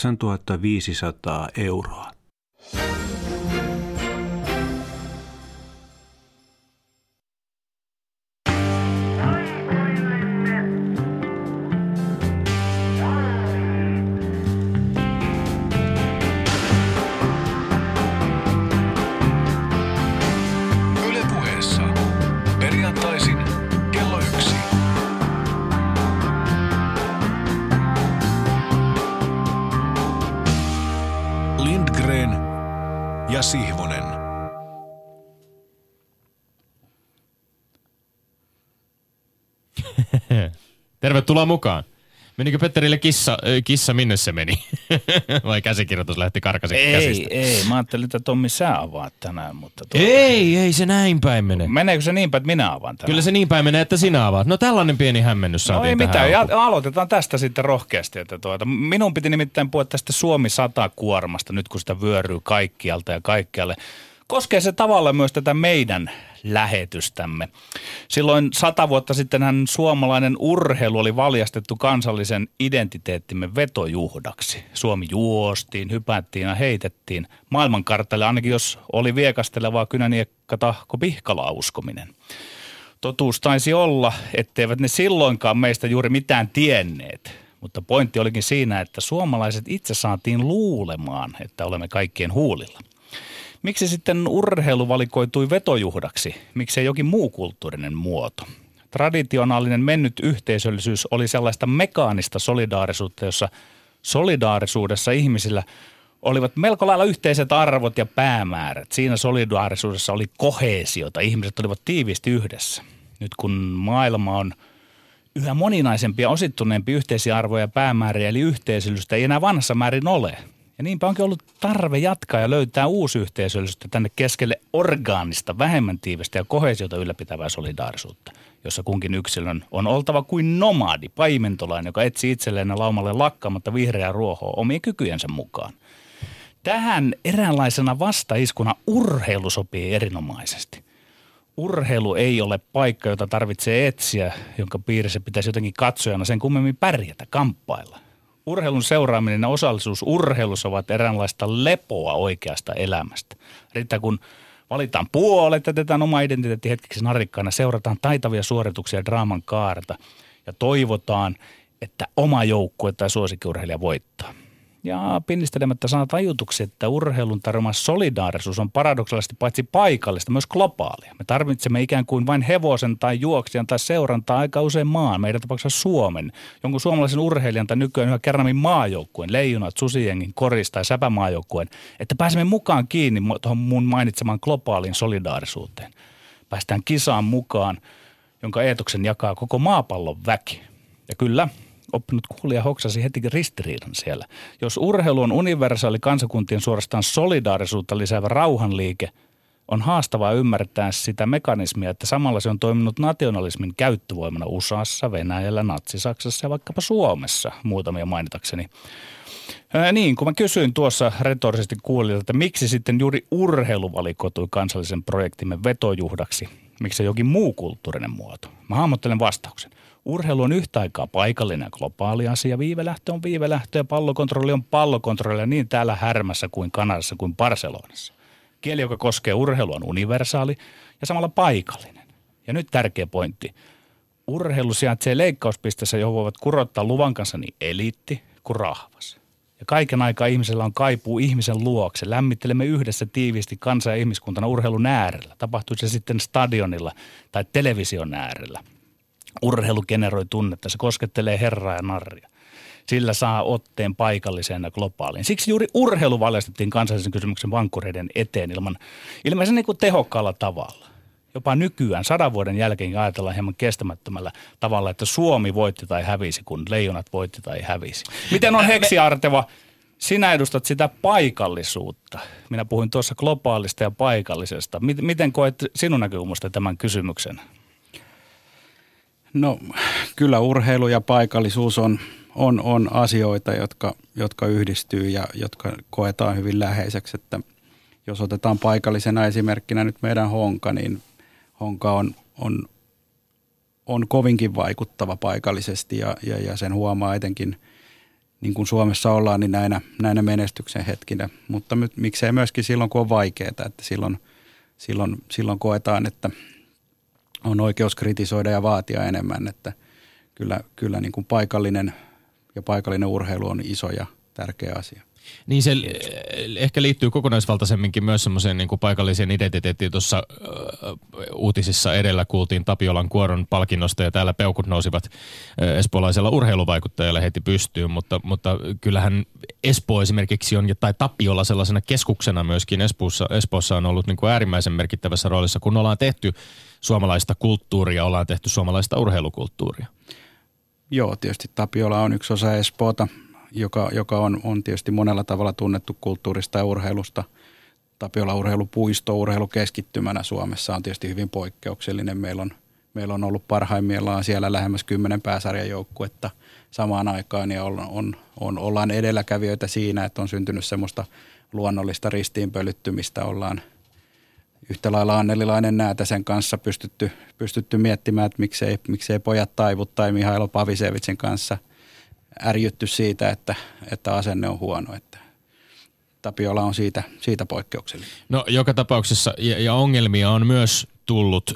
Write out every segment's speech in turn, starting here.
8500 euroa. Tervetuloa mukaan. Menikö Petterille kissa, kissa minne se meni? Vai käsikirjoitus lähti karkasin Ei, käsistä? ei. Mä ajattelin, että Tommi sä avaat tänään, mutta... tuota- Ei, ei se näin päin mene. Meneekö se niin päin, että minä avaan tänään? Kyllä se niin päin menee, että sinä avaat. No tällainen pieni hämmennys No saatiin ei tähän mitään, ja aloitetaan tästä sitten rohkeasti. Että tuota, minun piti nimittäin puhua tästä Suomi 100 kuormasta, nyt kun sitä vyöryy kaikkialta ja kaikkialle. Koskee se tavallaan myös tätä meidän lähetystämme. Silloin sata vuotta sittenhän suomalainen urheilu oli valjastettu kansallisen identiteettimme vetojuhdaksi. Suomi juostiin, hypättiin ja heitettiin maailmankartalle, ainakin jos oli viekastelevaa kynäniekka tahko pihkala uskominen. Totuus taisi olla, etteivät ne silloinkaan meistä juuri mitään tienneet. Mutta pointti olikin siinä, että suomalaiset itse saatiin luulemaan, että olemme kaikkien huulilla. Miksi sitten urheilu valikoitui vetojuhdaksi? Miksei jokin muu kulttuurinen muoto? Traditionaalinen mennyt yhteisöllisyys oli sellaista mekaanista solidaarisuutta, jossa solidaarisuudessa ihmisillä olivat melko lailla yhteiset arvot ja päämäärät. Siinä solidaarisuudessa oli koheesiota, ihmiset olivat tiiviisti yhdessä. Nyt kun maailma on yhä moninaisempi ja osittuneempi yhteisiä arvoja ja päämääriä, eli yhteisöllisyyttä ei enää vanhassa määrin ole. Ja niinpä onkin ollut tarve jatkaa ja löytää uusi yhteisöllisyyttä tänne keskelle orgaanista, vähemmän tiivistä ja kohesiota ylläpitävää solidaarisuutta, jossa kunkin yksilön on oltava kuin nomadi, paimentolainen, joka etsii itselleen laumalle lakkaamatta vihreää ruohoa omien kykyjensä mukaan. Tähän eräänlaisena vastaiskuna urheilu sopii erinomaisesti. Urheilu ei ole paikka, jota tarvitsee etsiä, jonka piirissä pitäisi jotenkin katsojana sen kummemmin pärjätä, kamppailla. Urheilun seuraaminen ja osallisuus urheilussa ovat eräänlaista lepoa oikeasta elämästä. Riittää kun valitaan puolet, jätetään oma identiteetti hetkeksi narikkaana, seurataan taitavia suorituksia draaman kaarta ja toivotaan, että oma joukkue tai suosikkiurheilija voittaa. Ja pinnistelemättä saa tajutuksi, että urheilun tarjoama solidaarisuus on paradoksaalisesti paitsi paikallista, myös globaalia. Me tarvitsemme ikään kuin vain hevosen tai juoksijan tai seurantaa aika usein maan, meidän tapauksessa Suomen, jonkun suomalaisen urheilijan tai nykyään yhä kerran maajoukkueen, leijonat, susijengin, koris tai säpämaajoukkueen, että pääsemme mukaan kiinni tuohon mun mainitsemaan globaaliin solidaarisuuteen. Päästään kisaan mukaan, jonka eetoksen jakaa koko maapallon väki. Ja kyllä, oppinut kuulija hoksasi heti ristiriidan siellä. Jos urheilu on universaali kansakuntien suorastaan solidaarisuutta lisäävä rauhanliike, on haastavaa ymmärtää sitä mekanismia, että samalla se on toiminut nationalismin käyttövoimana USAssa, Venäjällä, Natsi-Saksassa ja vaikkapa Suomessa, muutamia mainitakseni. Ää, niin, kun mä kysyin tuossa retorisesti kuulijoilta, että miksi sitten juuri urheilu valikoitui kansallisen projektimme vetojuhdaksi, miksi jokin muu kulttuurinen muoto. Mä hahmottelen vastauksen. Urheilu on yhtä aikaa paikallinen ja globaali asia. Viivelähtö on viivelähtö ja pallokontrolli on pallokontrolli niin täällä Härmässä kuin Kanadassa kuin Barcelonassa. Kieli, joka koskee urheilua, on universaali ja samalla paikallinen. Ja nyt tärkeä pointti. Urheilu sijaitsee leikkauspisteessä, johon voivat kurottaa luvan kanssa niin eliitti kuin rahvas. Ja kaiken aikaa ihmisellä on kaipuu ihmisen luokse. Lämmittelemme yhdessä tiiviisti kansa- ja ihmiskuntana urheilun äärellä. Tapahtuu se sitten stadionilla tai television äärellä. Urheilu generoi tunnetta, se koskettelee herraa ja narria. Sillä saa otteen paikalliseen ja globaaliin. Siksi juuri urheilu valjastettiin kansallisen kysymyksen vankkureiden eteen ilman, ilmeisen niin kuin tehokkaalla tavalla. Jopa nykyään, sadan vuoden jälkeen ajatellaan hieman kestämättömällä tavalla, että Suomi voitti tai hävisi, kun leijonat voitti tai hävisi. Miten on Heksi Arteva? Sinä edustat sitä paikallisuutta. Minä puhuin tuossa globaalista ja paikallisesta. Miten koet sinun näkökulmasta tämän kysymyksen? No kyllä urheilu ja paikallisuus on, on, on asioita, jotka, jotka yhdistyy ja jotka koetaan hyvin läheiseksi. Että jos otetaan paikallisena esimerkkinä nyt meidän Honka, niin Honka on, on, on kovinkin vaikuttava paikallisesti ja, ja, ja sen huomaa etenkin niin kuin Suomessa ollaan, niin näinä, näinä menestyksen hetkinä. Mutta miksei myöskin silloin, kun on vaikeaa, että silloin, silloin, silloin koetaan, että on oikeus kritisoida ja vaatia enemmän, että kyllä, kyllä niin kuin paikallinen ja paikallinen urheilu on iso ja tärkeä asia. Niin se ehkä liittyy kokonaisvaltaisemminkin myös semmoiseen niin kuin paikalliseen identiteettiin. Tuossa äh, uutisissa edellä kuultiin Tapiolan kuoron palkinnosta ja täällä peukut nousivat äh, espoolaisella urheiluvaikuttajalla heti pystyyn, mutta, mutta kyllähän Espoo esimerkiksi on, tai Tapiola sellaisena keskuksena myöskin Espoossa, Espoossa on ollut niin kuin äärimmäisen merkittävässä roolissa, kun ollaan tehty suomalaista kulttuuria, ollaan tehty suomalaista urheilukulttuuria. Joo, tietysti Tapiola on yksi osa Espoota joka, joka on, on tietysti monella tavalla tunnettu kulttuurista ja urheilusta. Tapiola urheilupuisto urheilukeskittymänä Suomessa on tietysti hyvin poikkeuksellinen. Meillä on, meillä on ollut parhaimmillaan siellä lähemmäs kymmenen pääsarjajoukkuetta samaan aikaan ja on, on, on, ollaan edelläkävijöitä siinä, että on syntynyt semmoista luonnollista ristiinpölyttymistä. Ollaan yhtä lailla Annelilainen näätä sen kanssa pystytty, pystytty miettimään, että miksei, miksei pojat taivut tai Mihailo Pavisevitsin kanssa – ärjytty siitä, että, että asenne on huono. Että Tapiola on siitä, siitä poikkeuksellinen. No joka tapauksessa, ja, ja ongelmia on myös tullut,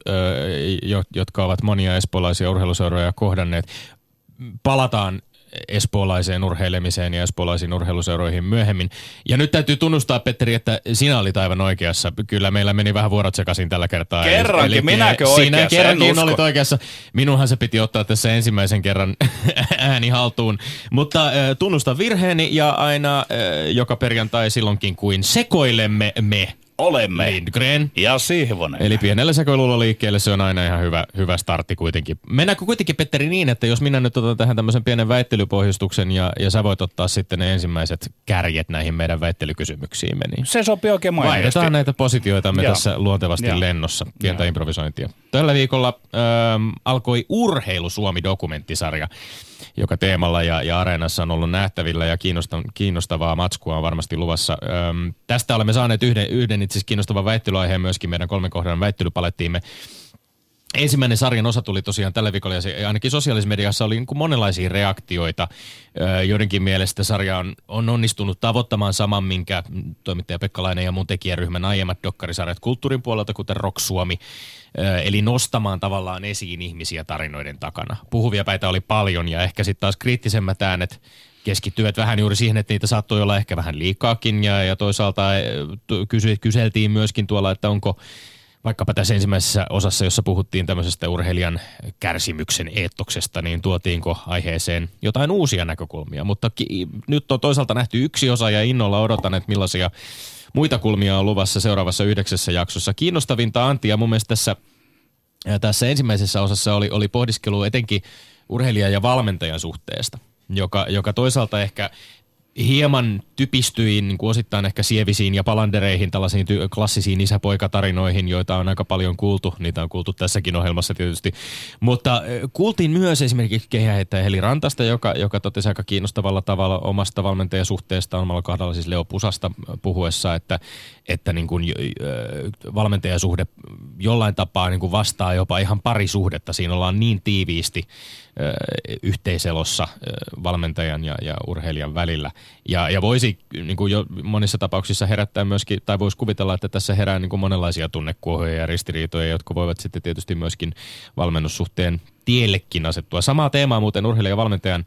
jotka ovat monia espoolaisia urheiluseuroja kohdanneet. Palataan espoolaiseen urheilemiseen ja espoolaisiin urheiluseuroihin myöhemmin. Ja nyt täytyy tunnustaa, Petteri, että sinä olit aivan oikeassa. Kyllä meillä meni vähän vuorot sekaisin tällä kertaa. Kerrankin, eli, minäkö oikeassa? Sinä kerrankin olit oikeassa. Minunhan se piti ottaa tässä ensimmäisen kerran ääni haltuun. Mutta äh, tunnustan virheeni ja aina äh, joka perjantai silloinkin kuin sekoilemme me olemme. Lindgren. Ja Sihvonen. Eli pienellä sekoilulla liikkeelle se on aina ihan hyvä, hyvä startti kuitenkin. Mennäänkö kuitenkin, Petteri, niin, että jos minä nyt otan tähän tämmöisen pienen väittelypohjustuksen ja, ja sä voit ottaa sitten ne ensimmäiset kärjet näihin meidän väittelykysymyksiin. Niin se sopii oikein mainiosti. Vaihdetaan näitä positioitamme Joo. tässä luontevasti Joo. lennossa. Pientä Joo. improvisointia. Tällä viikolla ähm, alkoi Urheilu Suomi-dokumenttisarja joka teemalla ja, ja areenassa on ollut nähtävillä ja kiinnostavaa matskua on varmasti luvassa. Öm, tästä olemme saaneet yhden, yhden itse asiassa kiinnostavan väittelyaiheen myöskin meidän kolmen kohdan väittelypalettiimme. Ensimmäinen sarjan osa tuli tosiaan tällä viikolla ja se, ainakin sosiaalisessa mediassa oli niin kuin monenlaisia reaktioita. joidenkin mielestä sarja on, on onnistunut tavoittamaan saman, minkä toimittaja Pekkalainen ja mun tekijäryhmän aiemmat dokkarisarjat kulttuurin puolelta, kuten Rock Suomi. eli nostamaan tavallaan esiin ihmisiä tarinoiden takana. Puhuvia päitä oli paljon ja ehkä sitten taas kriittisemmät äänet keskittyvät vähän juuri siihen, että niitä saattoi olla ehkä vähän liikaakin ja, ja toisaalta kysy, kyseltiin myöskin tuolla, että onko vaikkapa tässä ensimmäisessä osassa, jossa puhuttiin tämmöisestä urheilijan kärsimyksen eettoksesta, niin tuotiinko aiheeseen jotain uusia näkökulmia. Mutta ki- nyt on toisaalta nähty yksi osa ja innolla odotan, että millaisia muita kulmia on luvassa seuraavassa yhdeksässä jaksossa. Kiinnostavinta Antti ja mun mielestä tässä, tässä ensimmäisessä osassa oli, oli pohdiskelu etenkin urheilijan ja valmentajan suhteesta, joka, joka toisaalta ehkä hieman typistyi niin kuin osittain ehkä sievisiin ja palandereihin, tällaisiin ty- klassisiin isäpoikatarinoihin, joita on aika paljon kuultu. Niitä on kuultu tässäkin ohjelmassa tietysti. Mutta kuultiin myös esimerkiksi kehäheittäjä Heli Rantasta, joka, joka totesi aika kiinnostavalla tavalla omasta valmentajasuhteestaan omalla kahdella siis Leo Pusasta puhuessa, että, että niin kuin, valmentajasuhde jollain tapaa niin kuin vastaa jopa ihan parisuhdetta. Siinä ollaan niin tiiviisti yhteiselossa valmentajan ja, ja urheilijan välillä. Ja, ja voisi niin kuin jo monissa tapauksissa herättää myöskin, tai voisi kuvitella, että tässä herää niin kuin monenlaisia tunnekuohoja ja ristiriitoja, jotka voivat sitten tietysti myöskin valmennussuhteen tiellekin asettua. Samaa teemaa muuten urheilijan valmentajan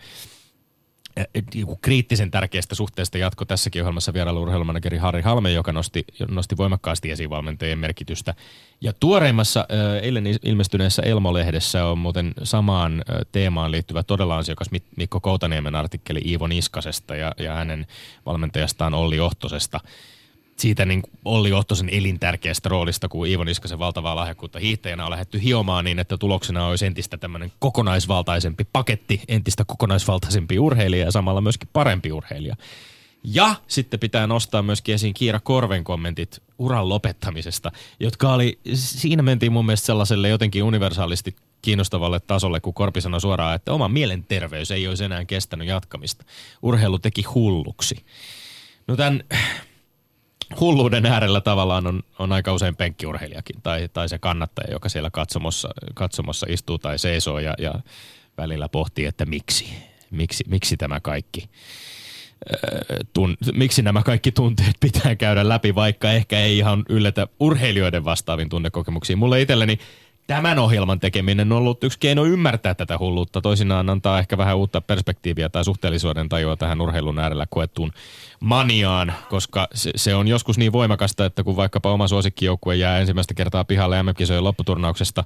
kriittisen tärkeästä suhteesta jatko tässäkin ohjelmassa vierailu urheilumanageri Harri Halme, joka nosti, nosti voimakkaasti esiin valmentajien merkitystä. Ja tuoreimmassa eilen ilmestyneessä Elmo-lehdessä on muuten samaan teemaan liittyvä todella ansiokas Mikko Koutaniemen artikkeli Iivo Niskasesta ja, ja hänen valmentajastaan Olli Ohtosesta – siitä niin Olli Ottosen elintärkeästä roolista, kun Iivo Niskasen valtavaa lahjakkuutta hiihtäjänä on lähdetty hiomaan niin, että tuloksena olisi entistä tämmöinen kokonaisvaltaisempi paketti, entistä kokonaisvaltaisempi urheilija ja samalla myöskin parempi urheilija. Ja sitten pitää nostaa myöskin esiin Kiira Korven kommentit uran lopettamisesta, jotka oli, siinä mentiin mun mielestä sellaiselle jotenkin universaalisti kiinnostavalle tasolle, kun Korpi sanoi suoraan, että oma mielenterveys ei olisi enää kestänyt jatkamista. Urheilu teki hulluksi. No tämän hulluuden äärellä tavallaan on, on aika usein penkkiurheilijakin tai, tai se kannattaja, joka siellä katsomossa, katsomossa istuu tai seisoo ja, ja välillä pohtii, että miksi. miksi, miksi tämä kaikki tun, miksi nämä kaikki tunteet pitää käydä läpi, vaikka ehkä ei ihan yllätä urheilijoiden vastaaviin tunnekokemuksiin. Mulle itselleni tämän ohjelman tekeminen on ollut yksi keino ymmärtää tätä hulluutta. Toisinaan antaa ehkä vähän uutta perspektiiviä tai suhteellisuuden tajua tähän urheilun äärellä koettuun maniaan, koska se, se on joskus niin voimakasta, että kun vaikkapa oma suosikkijoukkue jää ensimmäistä kertaa pihalle MM-kisojen lopputurnauksesta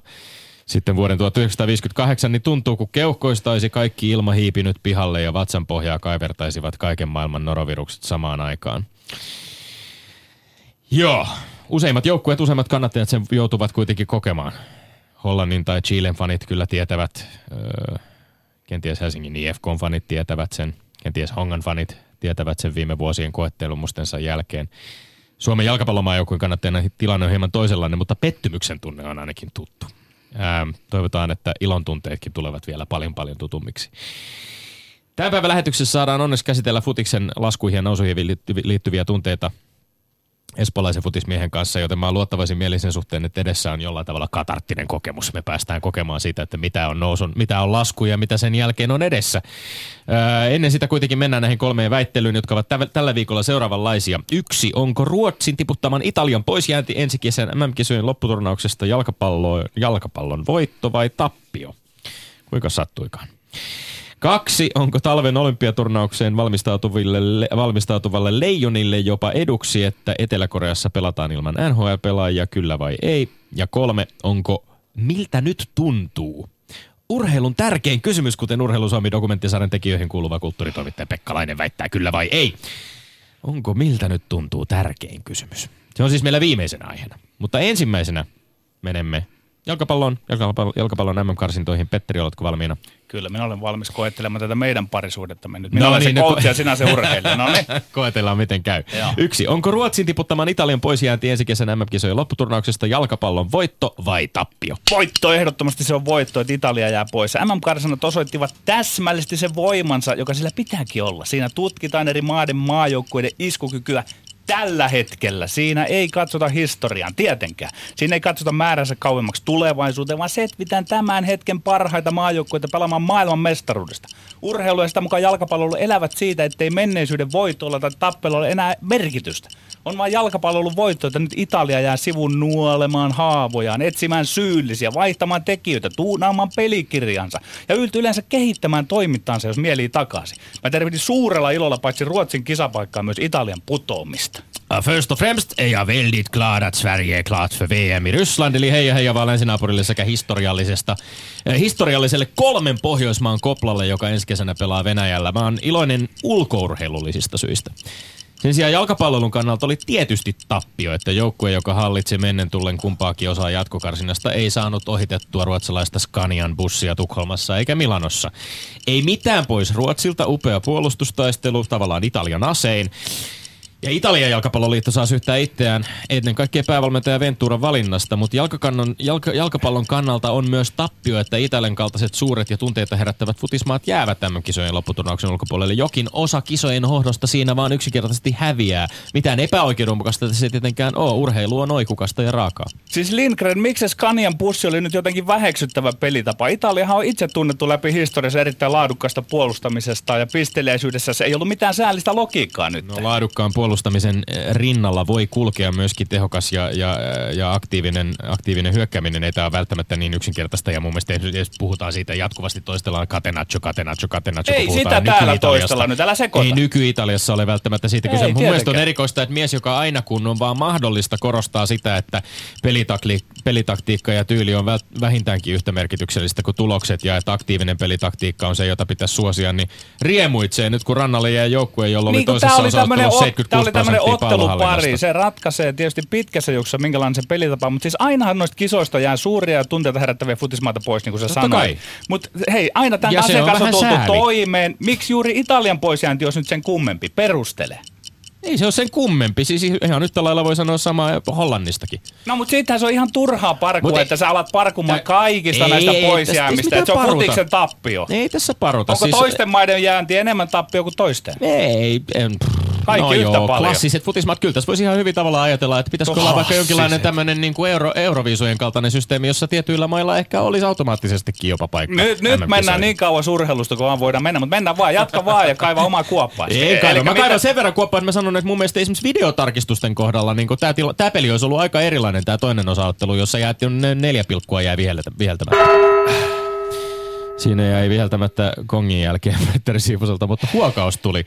sitten vuoden 1958, niin tuntuu, kun keuhkoista olisi kaikki ilma hiipinyt pihalle ja vatsan pohjaa kaivertaisivat kaiken maailman norovirukset samaan aikaan. Joo, useimmat joukkueet, useimmat kannattajat sen joutuvat kuitenkin kokemaan. Hollannin tai Chilen fanit kyllä tietävät, öö, kenties Helsingin IFK-fanit tietävät sen, kenties Hongan fanit tietävät sen viime vuosien koettelumustensa jälkeen. Suomen jalkapallomaajoukkueen kannattajana tilanne on hieman toisenlainen, mutta pettymyksen tunne on ainakin tuttu. Ää, toivotaan, että ilon tunteetkin tulevat vielä paljon paljon tutummiksi. Tämän päivän lähetyksessä saadaan onneksi käsitellä futiksen laskuihin ja nousuihin liittyviä tunteita espoolaisen futismiehen kanssa, joten mä luottavaisin mielin sen suhteen, että edessä on jollain tavalla katarttinen kokemus. Me päästään kokemaan siitä, että mitä on nousun, mitä on lasku ja mitä sen jälkeen on edessä. Ää, ennen sitä kuitenkin mennään näihin kolmeen väittelyyn, jotka ovat täv- tällä viikolla seuraavanlaisia. Yksi, onko Ruotsin tiputtaman Italian poisjäänti ensi kesän MM-kisojen lopputurnauksesta jalkapallo, jalkapallon voitto vai tappio? Kuinka sattuikaan? Kaksi, onko talven olympiaturnaukseen valmistautuville, valmistautuvalle leijonille jopa eduksi, että Etelä-Koreassa pelataan ilman NHL-pelaajia, kyllä vai ei? Ja kolme, onko miltä nyt tuntuu? Urheilun tärkein kysymys, kuten Urheilu Suomi dokumenttisarjan tekijöihin kuuluva kulttuuritoimittaja Pekkalainen väittää kyllä vai ei. Onko miltä nyt tuntuu tärkein kysymys? Se on siis meillä viimeisenä aiheena. Mutta ensimmäisenä menemme jalkapallon, jalkapallon, jalkapallon MM-karsintoihin. Petteri, oletko valmiina? Kyllä, minä olen valmis koettelemaan tätä meidän parisuudettamme nyt. Minä no, olen niin, se no coach ja sinä se urheilija. No niin. Koetellaan, miten käy. Joo. Yksi. Onko Ruotsin tiputtamaan Italian poisjäänti ensi kesän MM-kisojen lopputurnauksesta jalkapallon voitto vai tappio? Voitto, ehdottomasti se on voitto, että Italia jää pois. MM-karsinat osoittivat täsmällisesti sen voimansa, joka sillä pitääkin olla. Siinä tutkitaan eri maiden maajoukkueiden iskukykyä tällä hetkellä. Siinä ei katsota historiaan, tietenkään. Siinä ei katsota määränsä kauemmaksi tulevaisuuteen, vaan setvitään tämän hetken parhaita maajoukkueita pelaamaan maailman mestaruudesta. Urheilu ja sitä mukaan jalkapalloilu elävät siitä, ettei menneisyyden voitolla tai tappelulla ole enää merkitystä. On vain jalkapallon voitto, että nyt Italia jää sivun nuolemaan haavojaan, etsimään syyllisiä, vaihtamaan tekijöitä, tuunaamaan pelikirjansa ja yleensä kehittämään toimintaansa, jos mieli takaisin. Mä tervehdin suurella ilolla paitsi Ruotsin kisapaikkaa myös Italian putoamista. Först och främst är jag väldigt glad att Sverige är klart för VM i Ryssland, eli heija heija vaan länsinaapurille sekä historiallisesta, eh, historialliselle kolmen Pohjoismaan koplalle, joka ensi kesänä pelaa Venäjällä. Mä oon iloinen ulkourheilullisista syistä. Sen sijaan jalkapallon kannalta oli tietysti tappio, että joukkue, joka hallitsi mennen tullen kumpaakin osaa jatkokarsinnasta, ei saanut ohitettua ruotsalaista Scanian bussia Tukholmassa eikä Milanossa. Ei mitään pois Ruotsilta, upea puolustustaistelu, tavallaan Italian asein. Ja Italian jalkapalloliitto saa syyttää itseään ennen kaikkea päävalmentaja Venturan valinnasta, mutta jalkakannon, jalka, jalkapallon kannalta on myös tappio, että Italian kaltaiset suuret ja tunteita herättävät futismaat jäävät tämän kisojen lopputurnauksen ulkopuolelle. Jokin osa kisojen hohdosta siinä vaan yksinkertaisesti häviää. Mitään epäoikeudenmukaista se ei tietenkään ole. Urheilu on oikukasta ja raakaa. Siis Lindgren, miksi Scanian pussi oli nyt jotenkin väheksyttävä pelitapa? Italiahan on itse tunnettu läpi historiassa erittäin laadukkaasta puolustamisesta ja pisteliäisyydessä. Se ei ollut mitään säällistä logiikkaa nyt. No laadukkaan puolustamisen eh, rinnalla voi kulkea myöskin tehokas ja, ja, ja aktiivinen, aktiivinen hyökkääminen. Ei tämä ole välttämättä niin yksinkertaista ja mun mielestä jos puhutaan siitä jatkuvasti toistellaan catenaccio, catenaccio, catenaccio. Ei sitä täällä toistella nyt, älä sekoita. Ei nyky-Italiassa ole välttämättä siitä kyse. Mun mielestä on erikoista, että mies, joka aina kun on vaan mahdollista korostaa sitä, että pelitakli, pelitaktiikka ja tyyli on vähintäänkin yhtä merkityksellistä kuin tulokset ja että aktiivinen pelitaktiikka on se, jota pitäisi suosia, niin riemuitsee nyt kun rannalle jää joukkue, jolla oli niin, toisessa osassa 76 oli tämmöinen ottelupari. Se ratkaisee tietysti pitkässä juoksussa, minkälainen se pelitapa. Mutta siis ainahan noista kisoista jää suuria ja tunteita herättäviä futismaita pois, niin kuin sä sanoit. Mutta hei, aina tämän asian kanssa on tultu sääli. toimeen. Miksi juuri Italian poisjäänti olisi nyt sen kummempi? Perustele. Ei se ole sen kummempi. Siis ihan yhtä lailla voi sanoa samaa Hollannistakin. No mutta sittenhän se on ihan turhaa parkua, Mut että ei, sä alat parkumaan tä, kaikista ei, näistä ei, poisjäämistä. Että se on futiksen tappio. Ei tässä paruta. Onko siis, toisten maiden jäänti enemmän tappio kuin toisten? Ei, en, pff Kaikki no yhtä joo, paljon. klassiset futismat. Kyllä tässä voisi ihan hyvin tavalla ajatella, että pitäisikö olla vaikka jonkinlainen tämmöinen niin kuin euro, euroviisujen kaltainen systeemi, jossa tietyillä mailla ehkä olisi automaattisestikin jopa paikka. Nyt, nyt mennään niin kauan urheilusta, kun vaan voidaan mennä, mutta mennään vaan, jatka vaan ja kaiva omaa kuoppaa. Ei kaiva. Mä kaivan sen verran kuoppaa, että mä sanon, että mun mielestä esimerkiksi videotarkistusten kohdalla niin tämä, tila, tämä peli olisi ollut aika erilainen, tämä toinen osaottelu, jossa jäätti ne neljä pilkkua jäi viheltä, viheltämättä. Siinä jäi viheltämättä kongin jälkeen Petteri Siivoselta, mutta huokaus tuli.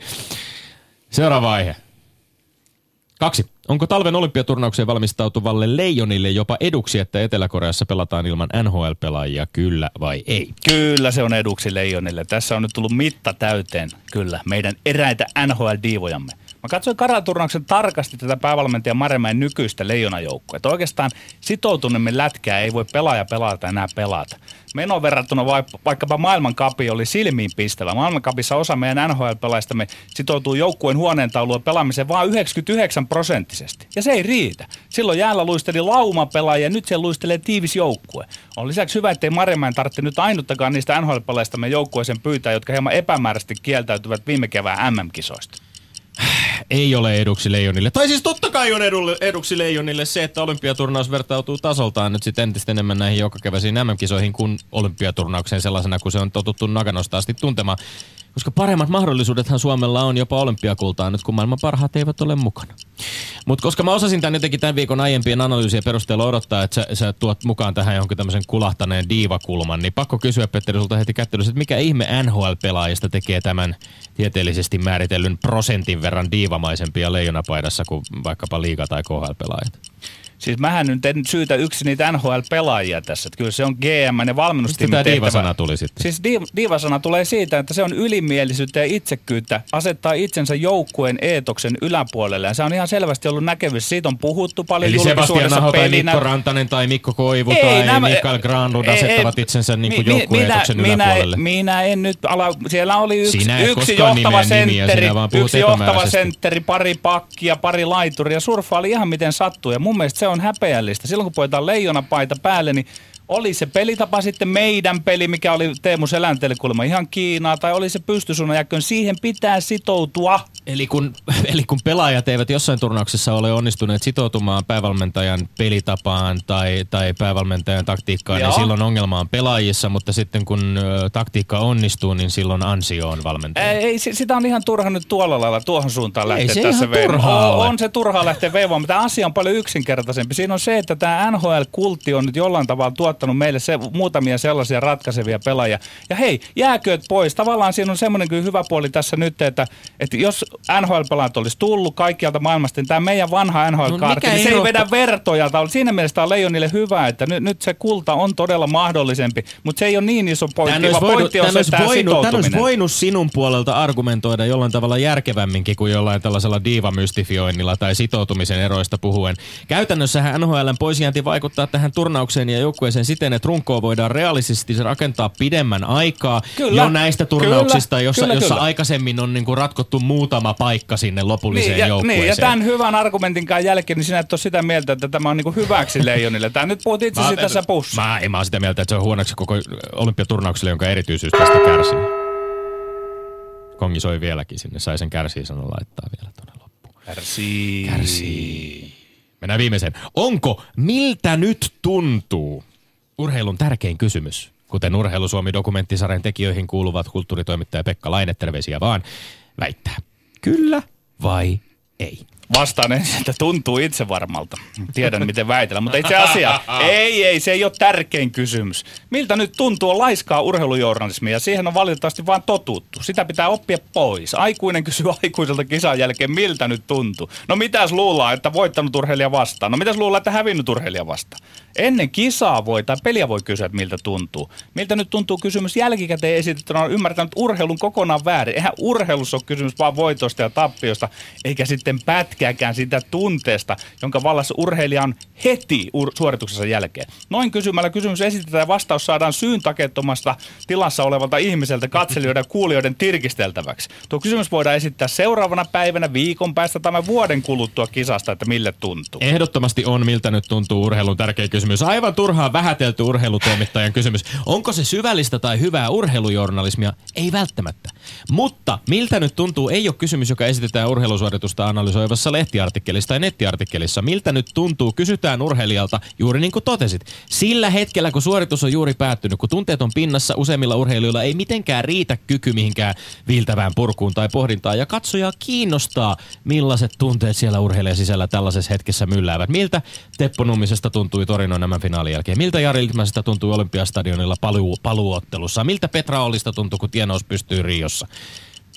Seuraava aihe. Kaksi. Onko talven olympiaturnaukseen valmistautuvalle Leijonille jopa eduksi, että Etelä-Koreassa pelataan ilman NHL-pelaajia, kyllä vai ei? Kyllä se on eduksi Leijonille. Tässä on nyt tullut mitta täyteen, kyllä, meidän eräitä NHL-diivojamme. Mä katsoin karaturnauksen tarkasti tätä päävalmentaja Maremäen nykyistä leijonajoukkoa. Että oikeastaan sitoutuneemmin lätkää ei voi pelaaja pelata enää pelata. Menon verrattuna vaikkapa maailmankapi oli silmiin pistävä. Maailmankapissa osa meidän NHL-pelaistamme sitoutuu joukkueen huoneentauluun pelaamiseen vain 99 prosenttisesti. Ja se ei riitä. Silloin jäällä luisteli laumapelaaja ja nyt se luistelee tiivis joukkue. On lisäksi hyvä, ettei Maremäen tarvitse nyt ainuttakaan niistä NHL-pelaistamme joukkueeseen pyytää, jotka hieman epämääräisesti kieltäytyvät viime kevään MM-kisoista. Ei ole eduksi Leijonille. Tai siis totta kai on edulle, eduksi Leijonille se, että olympiaturnaus vertautuu tasoltaan nyt sitten entistä enemmän näihin jokakeväisiin MM-kisoihin kuin olympiaturnaukseen sellaisena, kun se on totuttu Naganosta asti tuntemaan. Koska paremmat mahdollisuudethan Suomella on jopa olympiakultaa nyt, kun maailman parhaat eivät ole mukana. Mutta koska mä osasin tämän jotenkin tämän viikon aiempien analyysien perusteella odottaa, että sä, sä tuot mukaan tähän johonkin tämmöisen kulahtaneen diivakulman, niin pakko kysyä Petteri sulta heti kättelyssä, että mikä ihme NHL-pelaajista tekee tämän tieteellisesti määritellyn prosentin verran diivamaisempia leijonapaidassa kuin vaikkapa liiga- tai KHL-pelaajat? Siis mähän nyt en syytä yksi niitä NHL-pelaajia tässä. Että kyllä se on GM ja Mistä valmennustiimin tämä tehtävä. diivasana tuli sitten? Siis diivasana tulee siitä, että se on ylimielisyyttä ja itsekkyyttä asettaa itsensä joukkueen eetoksen yläpuolelle. Ja se on ihan selvästi ollut näkevissä. Siitä on puhuttu paljon Eli Sebastian Aho tai pelinä. Mikko Rantanen tai Mikko Koivu Ei, tai nämä- Mikael Granlund asettavat ei, itsensä niin kuin mi- mi- joukkueetoksen minä, yläpuolelle. Minä, minä en nyt ala, siellä oli yksi, Sinä yksi johtava sentteri, yksi johtava sentteri, pari pakkia, pari laituria. Surffaili ihan miten sattuu ja mun mielestä se on häpeällistä. Silloin kun puhutaan leijonapaita päälle, niin oli se pelitapa sitten meidän peli, mikä oli Teemu Selänteli kuulemma ihan Kiinaa, tai oli se pystysuunajäkkön, siihen pitää sitoutua. Eli kun, eli kun pelaajat eivät jossain turnauksessa ole onnistuneet sitoutumaan päävalmentajan pelitapaan tai, tai päävalmentajan taktiikkaan, Joo. niin silloin ongelma on pelaajissa, mutta sitten kun ö, taktiikka onnistuu, niin silloin ansio on valmentaja. Ei, ei, si- sitä on ihan turha nyt tuolla lailla tuohon suuntaan Ei lähteä se tässä turhaa on, on se turhaa lähteä veivamaan, mutta tämä asia on paljon yksinkertaisempi. Siinä on se, että tämä NHL-kultti on nyt jollain tavalla tuottanut meille se, muutamia sellaisia ratkaisevia pelaajia. Ja hei, jääkööt pois. Tavallaan siinä on semmoinen kyllä hyvä puoli tässä nyt, että, että jos NHL-pelaajat olisi tullut kaikkialta maailmasta, niin tämä meidän vanha NHL-kaarti, mikä niin se ei vedä vertoja. Siinä mielessä tämä on Leijonille hyvä, että nyt, nyt se kulta on todella mahdollisempi, mutta se ei ole niin iso pointti, Tän vaan olisi, voinut, pointti on tän se, olisi, tämä voinut, tän olisi voinut sinun puolelta argumentoida jollain tavalla järkevämminkin kuin jollain tällaisella diivamystifioinnilla tai sitoutumisen eroista puhuen. Käytännössähän NHLn poisjäänti vaikuttaa tähän turnaukseen ja joukkueeseen siten, että runkoa voidaan realistisesti rakentaa pidemmän aikaa Kyllä. jo näistä turnauksista, Kyllä. jossa, Kyllä, jossa kyllä. aikaisemmin on niinku ratkottu muutama paikka sinne lopulliseen Niin ja, joukkueeseen. niin, ja tämän hyvän argumentinkaan jälkeen, niin sinä et ole sitä mieltä, että tämä on niinku hyväksi Leijonille. Tämä nyt puhut itsesi tässä pussa. Mä, en mä oon sitä mieltä, että se on huonoksi koko olympiaturnaukselle, jonka erityisyys tästä kärsii. Kongi soi vieläkin sinne, sai sen kärsii sanon laittaa vielä tuonne loppuun. Kärsii. Kärsii. Mennään viimeiseen. Onko miltä nyt tuntuu? Urheilun tärkein kysymys. Kuten Urheilu Suomi dokumenttisarjan tekijöihin kuuluvat kulttuuritoimittaja Pekka Laine, terveisiä vaan, väittää. Kyllä vai ei? Vastaan ensin, että tuntuu itse varmalta. Tiedän, miten väitellä, mutta itse asia, ei, ei, se ei ole tärkein kysymys. Miltä nyt tuntuu laiskaa urheilujournalismia ja siihen on valitettavasti vain totuttu. Sitä pitää oppia pois. Aikuinen kysyy aikuiselta kisan jälkeen, miltä nyt tuntuu. No mitäs luullaan, että voittanut urheilija vastaan? No mitäs luullaan, että hävinnyt urheilija vastaan? Ennen kisaa voi tai peliä voi kysyä, että miltä tuntuu. Miltä nyt tuntuu kysymys jälkikäteen esitettynä on ymmärtänyt urheilun kokonaan väärin. Eihän urheilussa ole kysymys vaan voitosta ja tappiosta, eikä sitten pätkä hetkeäkään sitä tunteesta, jonka vallassa urheilija on heti ur- suorituksensa jälkeen. Noin kysymällä kysymys esitetään ja vastaus saadaan syyn takettomasta tilassa olevalta ihmiseltä katselijoiden ja kuulijoiden tirkisteltäväksi. Tuo kysymys voidaan esittää seuraavana päivänä, viikon päästä tai vuoden kuluttua kisasta, että mille tuntuu. Ehdottomasti on, miltä nyt tuntuu urheilun tärkeä kysymys. Aivan turhaan vähätelty urheilutoimittajan kysymys. Onko se syvällistä tai hyvää urheilujournalismia? Ei välttämättä. Mutta miltä nyt tuntuu, ei ole kysymys, joka esitetään urheilusuoritusta analysoivassa lehtiartikkelissa tai nettiartikkelissa. Miltä nyt tuntuu, kysytään urheilijalta juuri niin kuin totesit. Sillä hetkellä, kun suoritus on juuri päättynyt, kun tunteet on pinnassa, useimmilla urheilijoilla ei mitenkään riitä kyky mihinkään viiltävään purkuun tai pohdintaan. Ja katsojaa kiinnostaa, millaiset tunteet siellä urheilijan sisällä tällaisessa hetkessä mylläävät. Miltä Teppo Nummisesta tuntui Torinon nämä finaalin jälkeen? Miltä Jari Litmäsestä tuntui Olympiastadionilla paluu, paluuottelussa? Miltä Petra Ollista tuntui, kun tienous pystyy Riossa?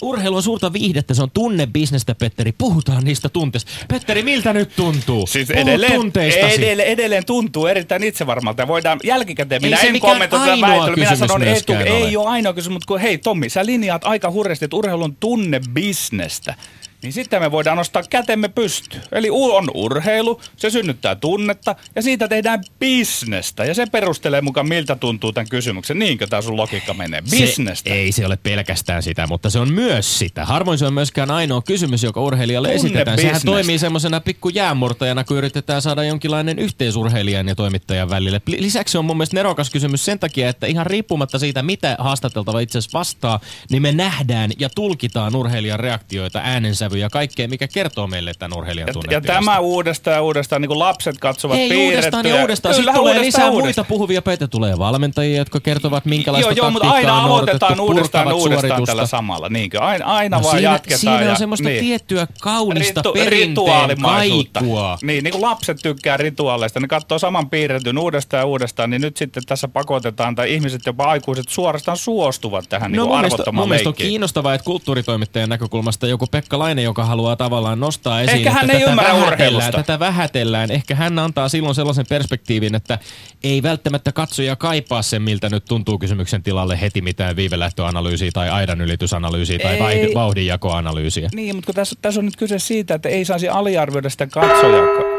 Urheilu on suurta viihdettä, se on tunnebisnestä, Petteri. Puhutaan niistä tunteista. Petteri, miltä nyt tuntuu? Siis Puhu edelleen, edelleen, edelleen, tuntuu erittäin itsevarmalta. Voidaan jälkikäteen, minä en kommentoi tätä väittelyä. Minä sanon, ole. ei ole ainoa kysymys, mutta kun, hei Tommi, sä linjaat aika hurjasti, että urheilu on tunnebisnestä. Niin sitten me voidaan nostaa kätemme pystyyn. Eli on urheilu, se synnyttää tunnetta ja siitä tehdään bisnestä. Ja se perustelee mukaan miltä tuntuu tämän kysymyksen. Niinkö tämä sun logiikka menee? Bisnestä. Se, ei se ole pelkästään sitä, mutta se on myös sitä. Harvoin se on myöskään ainoa kysymys, joka urheilijalle Tunne esitetään. Sehän bisnestä. toimii semmoisena pikku jäämurtajana, kun yritetään saada jonkinlainen yhteisurheilijan ja toimittajan välille. Li- Lisäksi se on mun mielestä nerokas kysymys sen takia, että ihan riippumatta siitä, mitä haastateltava itse asiassa vastaa, niin me nähdään ja tulkitaan urheilijan reaktioita, äänensävyjä ja kaikkea, mikä kertoo meille tämän urheilijan Ja, ja tämä uudestaan ja uudestaan, niin kuin lapset katsovat Ei uudestaan piirrettyjä- ja uudestaan. Sitten tulee uudestaan lisää ja muita uudestaan. puhuvia peitä. Tulee valmentajia, jotka kertovat, minkälaista Joo, joo, mutta aina aloitetaan uudestaan uudestaan suoritusta. tällä samalla. Niinkö? Aina, aina No vaan siinä, jatketaan. siinä ja, on semmoista niin. tiettyä kaunista Ritu- perinteen kaikua. Niin, niin kuin lapset tykkää rituaaleista, ne katsoo saman piirretyn uudestaan ja uudestaan, niin nyt sitten tässä pakotetaan, tai ihmiset jopa aikuiset suorastaan suostuvat tähän niin No mielestä, arvottomaan mun mielestä on leikkiin. kiinnostavaa, että kulttuuritoimittajan näkökulmasta joku Pekka Laine, joka haluaa tavallaan nostaa esiin, Ehkä hän että ei tätä ymmärrä vähätellään, urheilusta. tätä vähätellään. Ehkä hän antaa silloin sellaisen perspektiivin, että ei välttämättä katsoja kaipaa sen, miltä nyt tuntuu kysymyksen tilalle heti mitään viivelähtöanalyysiä tai aidan ylitysanalyysiä tai Ei. vai- vauhdinjakoanalyysiä. Niin, mutta kun tässä, tässä on nyt kyse siitä, että ei saisi aliarvioida sitä katsojaa.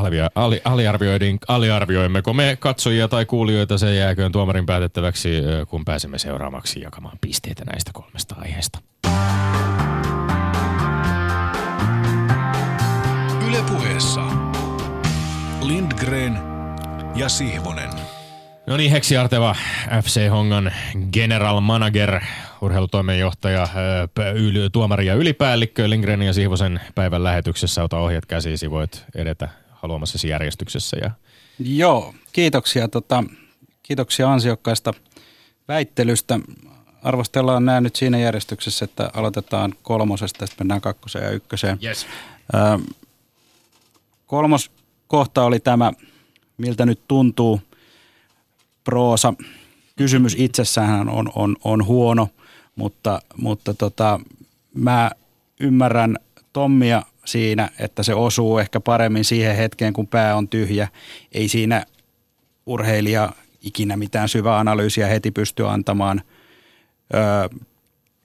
Alivia, ali, aliarvioidin, aliarvioimmeko me katsojia tai kuulijoita, se jääköön tuomarin päätettäväksi, kun pääsemme seuraavaksi jakamaan pisteitä näistä kolmesta aiheesta. Ylepuheessa Lindgren ja Sihvonen. No niin, Heksi Arteva, FC Hongan general manager, urheilutoimenjohtaja, tuomari ja ylipäällikkö Lindgren ja Sihvosen päivän lähetyksessä. Ota ohjat käsiisi, voit edetä haluamassasi järjestyksessä. Ja Joo, kiitoksia, tota, kiitoksia ansiokkaista väittelystä. Arvostellaan nämä nyt siinä järjestyksessä, että aloitetaan kolmosesta, sitten mennään kakkoseen ja ykköseen. yes. Ö, kolmos kohta oli tämä, miltä nyt tuntuu proosa. Kysymys itsessään on, on, on huono, mutta, mutta tota, mä ymmärrän Tommia siinä, että se osuu ehkä paremmin siihen hetkeen, kun pää on tyhjä. Ei siinä urheilija ikinä mitään syvää analyysiä heti pysty antamaan. Öö,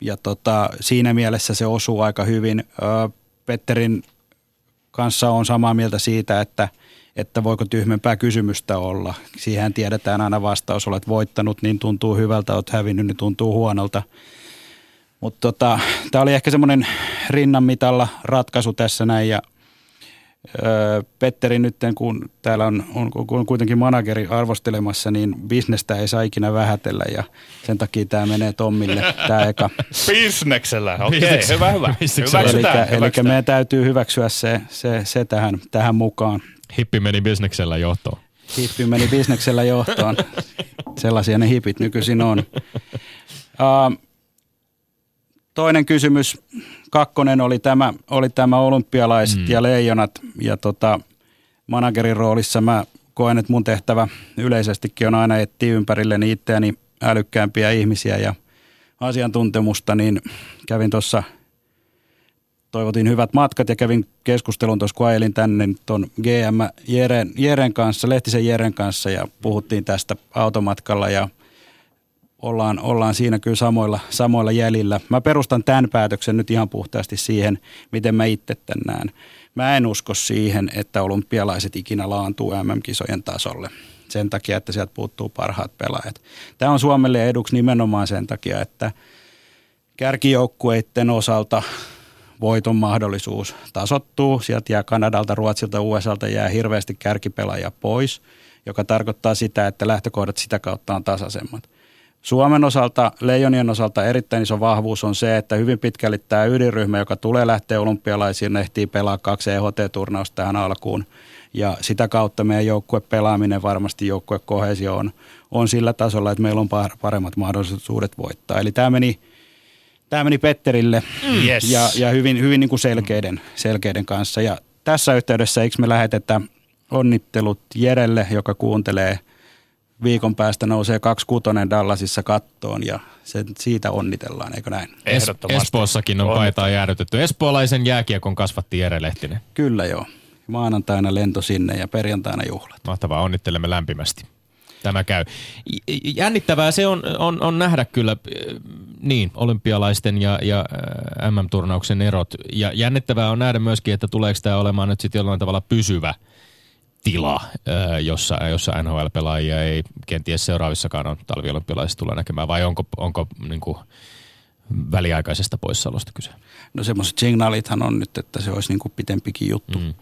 ja tota, siinä mielessä se osuu aika hyvin. Öö, Petterin kanssa on samaa mieltä siitä, että, että voiko tyhmempää kysymystä olla. Siihen tiedetään aina vastaus, olet voittanut, niin tuntuu hyvältä, olet hävinnyt, niin tuntuu huonolta. Mutta tota, tämä oli ehkä semmoinen rinnanmitalla ratkaisu tässä näin ja öö, Petteri nyt, kun täällä on, on, on kuitenkin manageri arvostelemassa, niin bisnestä ei saa ikinä vähätellä ja sen takia tämä menee Tommille, tämä eka. Bisneksellä, okei, Bisneksellä. hyvä, hyvä. Bisneksellä. Eli, Hyväksytään, eli hyväksytään. meidän täytyy hyväksyä se, se, se tähän, tähän mukaan. Hippi meni bisneksellä johtoon. Hippi meni bisneksellä johtoon. Sellaisia ne hipit nykyisin on. Uh, toinen kysymys, kakkonen oli tämä, oli tämä olympialaiset mm. ja leijonat. Ja tota, managerin roolissa mä koen, että mun tehtävä yleisestikin on aina etsiä ympärilleni itseäni älykkäämpiä ihmisiä ja asiantuntemusta, niin kävin tuossa toivotin hyvät matkat ja kävin keskustelun tuossa, kun ajelin tänne tuon GM Jeren, Jeren kanssa, Lehtisen Jeren kanssa ja puhuttiin tästä automatkalla ja ollaan, ollaan siinä kyllä samoilla, samoilla jäljillä. Mä perustan tämän päätöksen nyt ihan puhtaasti siihen, miten mä itse tämän näen. Mä en usko siihen, että olympialaiset ikinä laantuu MM-kisojen tasolle sen takia, että sieltä puuttuu parhaat pelaajat. Tämä on Suomelle eduksi nimenomaan sen takia, että kärkijoukkueiden osalta voiton mahdollisuus tasottuu. Sieltä jää Kanadalta, Ruotsilta, USAlta jää hirveästi kärkipelaajia pois, joka tarkoittaa sitä, että lähtökohdat sitä kautta on tasaisemmat. Suomen osalta, Leijonien osalta erittäin iso vahvuus on se, että hyvin pitkälti tämä ydinryhmä, joka tulee lähteä olympialaisiin, ehtii pelaa kaksi EHT-turnausta tähän alkuun. Ja sitä kautta meidän joukkue pelaaminen, varmasti joukkue kohesio on, on sillä tasolla, että meillä on paremmat mahdollisuudet voittaa. Eli tämä meni, tämä meni Petterille mm. yes. ja, ja hyvin, hyvin niin kuin selkeiden, selkeiden kanssa. Ja tässä yhteydessä eikö me lähetetä onnittelut Jerelle, joka kuuntelee – viikon päästä nousee kaksi kutonen Dallasissa kattoon ja sen, siitä onnitellaan, eikö näin? Es- Espoossakin on paitaa jäädytetty. Espoolaisen jääkiekon kasvatti Jere Lehtinen. Kyllä joo. Maanantaina lento sinne ja perjantaina juhlat. Mahtavaa, onnittelemme lämpimästi. Tämä käy. Jännittävää se on, on, on nähdä kyllä äh, niin, olympialaisten ja, ja äh, MM-turnauksen erot. Ja jännittävää on nähdä myöskin, että tuleeko tämä olemaan nyt sitten jollain tavalla pysyvä – tila, jossa, jossa NHL-pelaajia ei kenties seuraavissakaan on talviolympialaisissa tule näkemään, vai onko, onko niin kuin väliaikaisesta poissaolosta kyse? No semmoiset signaalithan on nyt, että se olisi niin kuin pitempikin juttu. Mm.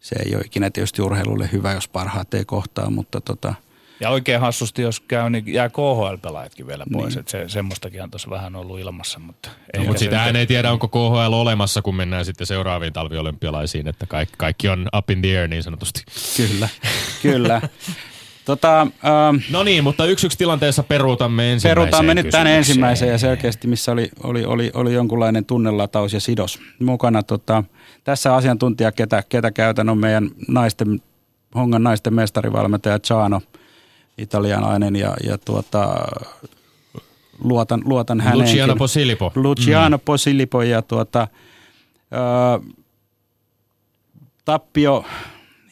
Se ei ole ikinä tietysti urheilulle hyvä, jos parhaat ei kohtaa, mutta tota – ja oikein hassusti, jos käy, niin jää KHL-pelaajatkin vielä pois. Niin. se, semmoistakin on tuossa vähän ollut ilmassa. Mutta, no, mutta sitä ei tiedä, onko KHL olemassa, kun mennään sitten seuraaviin talviolympialaisiin, että kaikki, kaikki on up in the air niin sanotusti. Kyllä, kyllä. Tota, ähm, no niin, mutta yksi yksi tilanteessa peruutamme ensimmäiseen Peruutamme nyt tänne ensimmäiseen ja selkeästi, missä oli, oli, oli, oli jonkunlainen tunnelataus ja sidos mukana. Tota, tässä asiantuntija, ketä, ketä käytän, on meidän naisten, Hongan naisten mestarivalmentaja Chano – italialainen ja, ja tuota, luotan, luotan häneen. Luciano Posilipo. Luciano mm. Posilipo ja tuota, ö, tappio,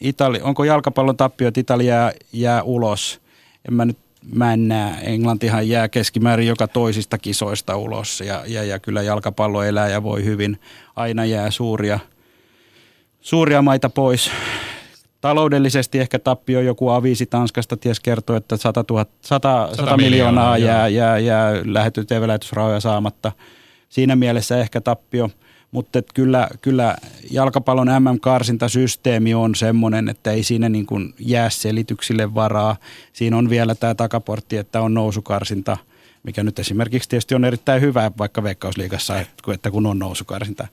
Itali, onko jalkapallon tappio, että Italia jää, jää ulos? En mä nyt mä en näe. Englantihan jää keskimäärin joka toisista kisoista ulos ja, ja, ja kyllä jalkapallo elää ja voi hyvin. Aina jää suuria, suuria maita pois. Taloudellisesti ehkä tappio joku avisi Tanskasta ties kertoo, että 100, 000, 100, 100, 100 miljoonaa, jää, jää, jää lähety, TV-lähetysrahoja saamatta. Siinä mielessä ehkä tappio, mutta kyllä, kyllä jalkapallon MM-karsintasysteemi on semmoinen, että ei siinä niin kuin jää selityksille varaa. Siinä on vielä tämä takaportti, että on nousukarsinta – mikä nyt esimerkiksi tietysti on erittäin hyvä vaikka Veikkausliigassa, että kun on nousukarsinta.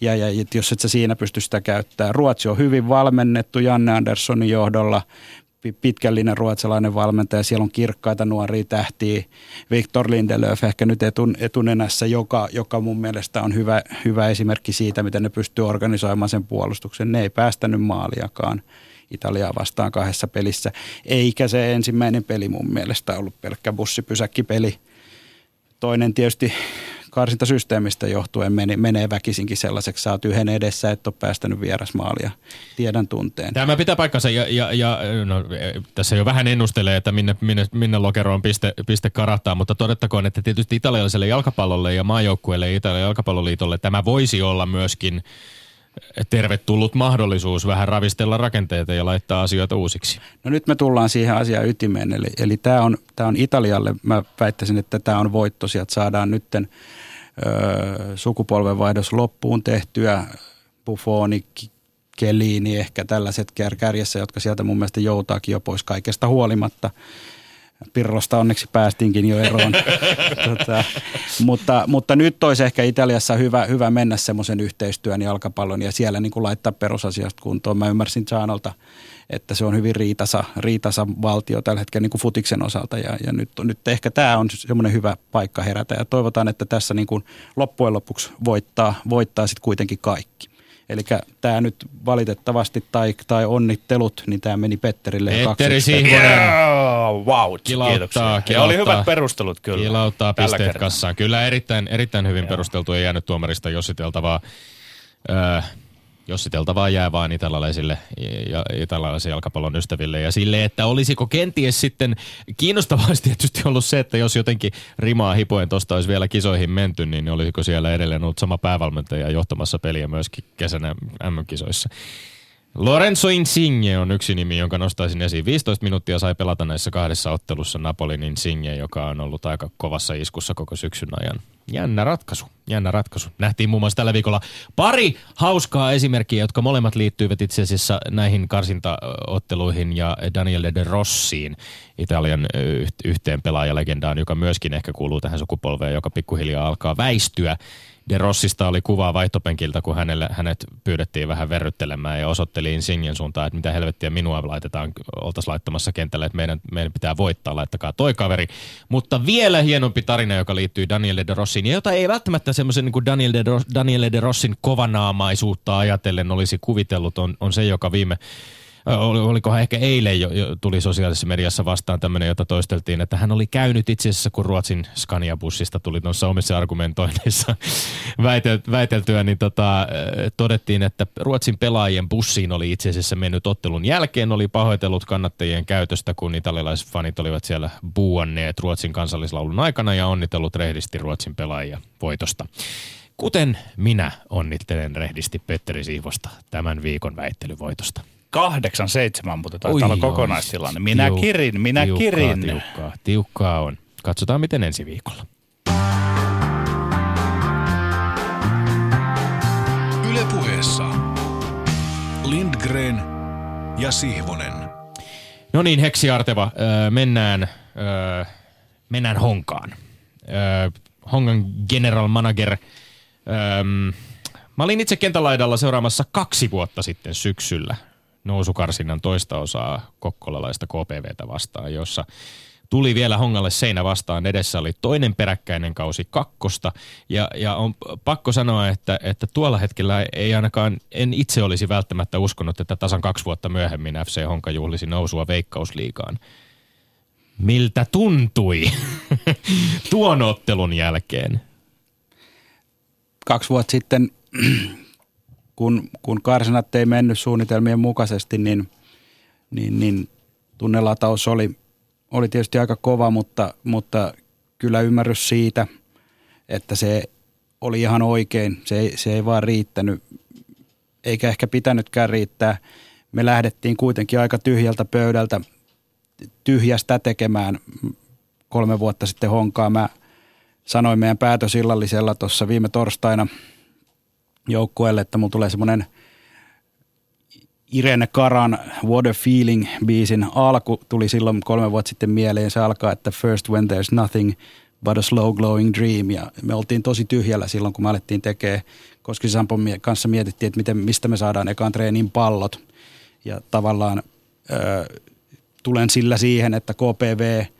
Ja, ja jos et sä siinä pysty sitä käyttämään. Ruotsi on hyvin valmennettu Janne Anderssonin johdolla, pitkällinen ruotsalainen valmentaja, siellä on kirkkaita nuoria tähtiä. Viktor Lindelöf ehkä nyt etun, etunenässä, joka, joka mun mielestä on hyvä, hyvä esimerkki siitä, miten ne pystyy organisoimaan sen puolustuksen. Ne ei päästänyt maaliakaan. Italiaa vastaan kahdessa pelissä. Eikä se ensimmäinen peli mun mielestä ollut pelkkä bussipysäkkipeli. Toinen tietysti karsintasysteemistä johtuen meni, menee väkisinkin sellaiseksi, sä oot yhden edessä, et ole päästänyt vierasmaalia. Tiedän tunteen. Tämä pitää paikkansa ja, ja, ja no, tässä jo vähän ennustelee, että minne, minne, minne lokeroon piste, piste karahtaa, mutta todettakoon, että tietysti italialaiselle jalkapallolle ja maajoukkueelle ja Italian jalkapalloliitolle tämä voisi olla myöskin – tervetullut mahdollisuus vähän ravistella rakenteita ja laittaa asioita uusiksi. No nyt me tullaan siihen asiaan ytimeen, eli, eli tämä on, on Italialle, mä väittäisin, että tämä on voitto, sieltä saadaan nytten ö, sukupolvenvaihdos loppuun tehtyä, Buffoni, Kelini, ehkä tällaiset kärjessä, jotka sieltä mun mielestä joutaakin jo pois kaikesta huolimatta. Pirlosta onneksi päästinkin jo eroon. tota, mutta, mutta nyt olisi ehkä Italiassa hyvä, hyvä mennä semmoisen yhteistyön jalkapallon ja siellä niin kuin laittaa perusasiasta kuntoon. Mä ymmärsin Chanolta, että se on hyvin riitasa, riitasa valtio tällä hetkellä niin kuin futiksen osalta ja, ja nyt, nyt ehkä tämä on semmoinen hyvä paikka herätä ja toivotaan, että tässä niin kuin loppujen lopuksi voittaa, voittaa sitten kuitenkin kaikki. Eli tämä nyt valitettavasti tai, tai onnittelut, niin tämä meni Petterille Petteri Sihvonen. Yeah, wow, kilauttaa, kilauttaa, oli hyvät perustelut kyllä. Kilauttaa pisteet kertaa. kassaan. Kyllä erittäin, erittäin hyvin Joo. perusteltu ja jäänyt tuomarista jossiteltavaa. Öö, jossiteltavaa jää vaan italialaisille ja italialaisen jalkapallon ystäville. Ja sille, että olisiko kenties sitten kiinnostavaa tietysti ollut se, että jos jotenkin rimaa hipoen tuosta olisi vielä kisoihin menty, niin olisiko siellä edelleen ollut sama päävalmentaja johtamassa peliä myöskin kesänä MM-kisoissa. Lorenzo Insigne on yksi nimi, jonka nostaisin esiin. 15 minuuttia sai pelata näissä kahdessa ottelussa Napolin Insigne, joka on ollut aika kovassa iskussa koko syksyn ajan. Jännä ratkaisu, jännä ratkaisu. Nähtiin muun muassa tällä viikolla pari hauskaa esimerkkiä, jotka molemmat liittyivät itse asiassa näihin karsintaotteluihin ja Daniele De Rossiin, Italian yhteen pelaajalegendaan, joka myöskin ehkä kuuluu tähän sukupolveen, joka pikkuhiljaa alkaa väistyä De Rossista oli kuva vaihtopenkiltä, kun hänelle, hänet pyydettiin vähän verryttelemään ja osoitteli Insignen suuntaan, että mitä helvettiä minua laitetaan, oltaisiin laittamassa kentälle, että meidän, meidän pitää voittaa, laittakaa toi kaveri. Mutta vielä hienompi tarina, joka liittyy Daniele De Rossiin, ja jota ei välttämättä semmoisen niin kuin Daniel De, Daniele De Rossin kovanaamaisuutta ajatellen olisi kuvitellut, on, on se, joka viime olikohan ehkä eilen jo, jo tuli sosiaalisessa mediassa vastaan tämmöinen, jota toisteltiin, että hän oli käynyt itse asiassa, kun Ruotsin Scania-bussista tuli tuossa omissa argumentoinneissa väiteltyä, niin tota, todettiin, että Ruotsin pelaajien bussiin oli itse asiassa mennyt ottelun jälkeen, oli pahoitellut kannattajien käytöstä, kun italialaiset fanit olivat siellä buuanneet Ruotsin kansallislaulun aikana ja onnitellut rehdisti Ruotsin pelaajia voitosta. Kuten minä onnittelen rehdisti Petteri Siivosta tämän viikon väittelyvoitosta. Kahdeksan seitsemän, mutta taitaa olla kokonaistilanne. Minä Tiuk- kirin, minä tiukkaa, kirin. Tiukkaa, tiukkaa on. Katsotaan miten ensi viikolla. Ylepuheessa Lindgren ja Sihvonen. No niin, Heksi Arteva, mennään, mennään Honkaan. Hongan general manager. Mä olin itse kentälaidalla seuraamassa kaksi vuotta sitten syksyllä nousukarsinnan toista osaa kokkolalaista KPVtä vastaan, jossa tuli vielä Hongalle seinä vastaan. Edessä oli toinen peräkkäinen kausi kakkosta. Ja, ja on pakko sanoa, että, että tuolla hetkellä ei ainakaan, en itse olisi välttämättä uskonut, että tasan kaksi vuotta myöhemmin FC Honka juhlisi nousua veikkausliigaan. Miltä tuntui tuon ottelun jälkeen? Kaksi vuotta sitten kun, kun karsinat ei mennyt suunnitelmien mukaisesti, niin, niin, niin tunnelataus oli, oli tietysti aika kova, mutta, mutta kyllä ymmärrys siitä, että se oli ihan oikein. Se ei, se ei vaan riittänyt, eikä ehkä pitänytkään riittää. Me lähdettiin kuitenkin aika tyhjältä pöydältä tyhjästä tekemään kolme vuotta sitten honkaa. Mä sanoin meidän päätösillallisella tuossa viime torstaina – joukkueelle, että mulla tulee semmoinen Irene Karan What a Feeling biisin alku tuli silloin kolme vuotta sitten mieleen. Se alkaa, että First when there's nothing but a slow glowing dream. Ja me oltiin tosi tyhjällä silloin, kun me alettiin tekemään. Koski Sampon kanssa mietittiin, että miten, mistä me saadaan ekaan treenin pallot. Ja tavallaan ö, tulen sillä siihen, että KPV –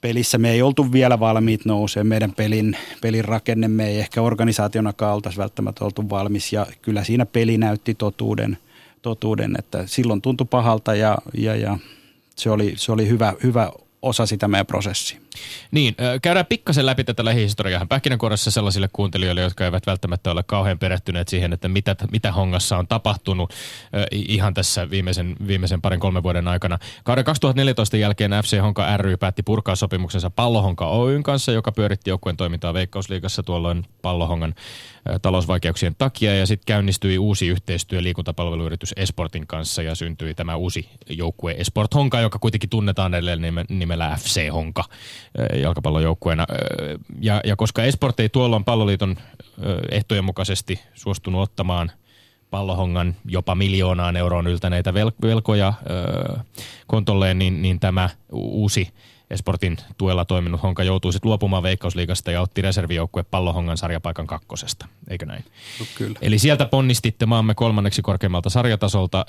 pelissä me ei oltu vielä valmiit nousee. Meidän pelin, pelin rakenne me ei ehkä organisaationakaan oltaisi välttämättä oltu valmis ja kyllä siinä peli näytti totuuden, totuuden että silloin tuntui pahalta ja, ja, ja se oli, se oli hyvä, hyvä osa sitä meidän prosessia. Niin, käydään pikkasen läpi tätä lähihistoriaa pähkinänkuoressa sellaisille kuuntelijoille, jotka eivät välttämättä ole kauhean perehtyneet siihen, että mitä, mitä Hongassa on tapahtunut ihan tässä viimeisen, viimeisen parin kolmen vuoden aikana. Kauden 2014 jälkeen FC Honka ry päätti purkaa sopimuksensa Pallohonka Oyn kanssa, joka pyöritti joukkueen toimintaa Veikkausliigassa tuolloin Pallohongan talousvaikeuksien takia ja sitten käynnistyi uusi yhteistyö liikuntapalveluyritys Esportin kanssa ja syntyi tämä uusi joukkue Esport Honka, joka kuitenkin tunnetaan edelleen nimellä FC Honka jalkapallojoukkueena. Ja, ja koska Esport ei tuolloin palloliiton ehtojen mukaisesti suostunut ottamaan pallohongan jopa miljoonaan euroon yltäneitä velkoja kontolleen, niin, niin tämä uusi Esportin tuella toiminut Honka joutui sitten luopumaan Veikkausliigasta ja otti reservijoukkue Pallohongan sarjapaikan kakkosesta, eikö näin? No, kyllä. Eli sieltä ponnistitte maamme kolmanneksi korkeammalta sarjatasolta,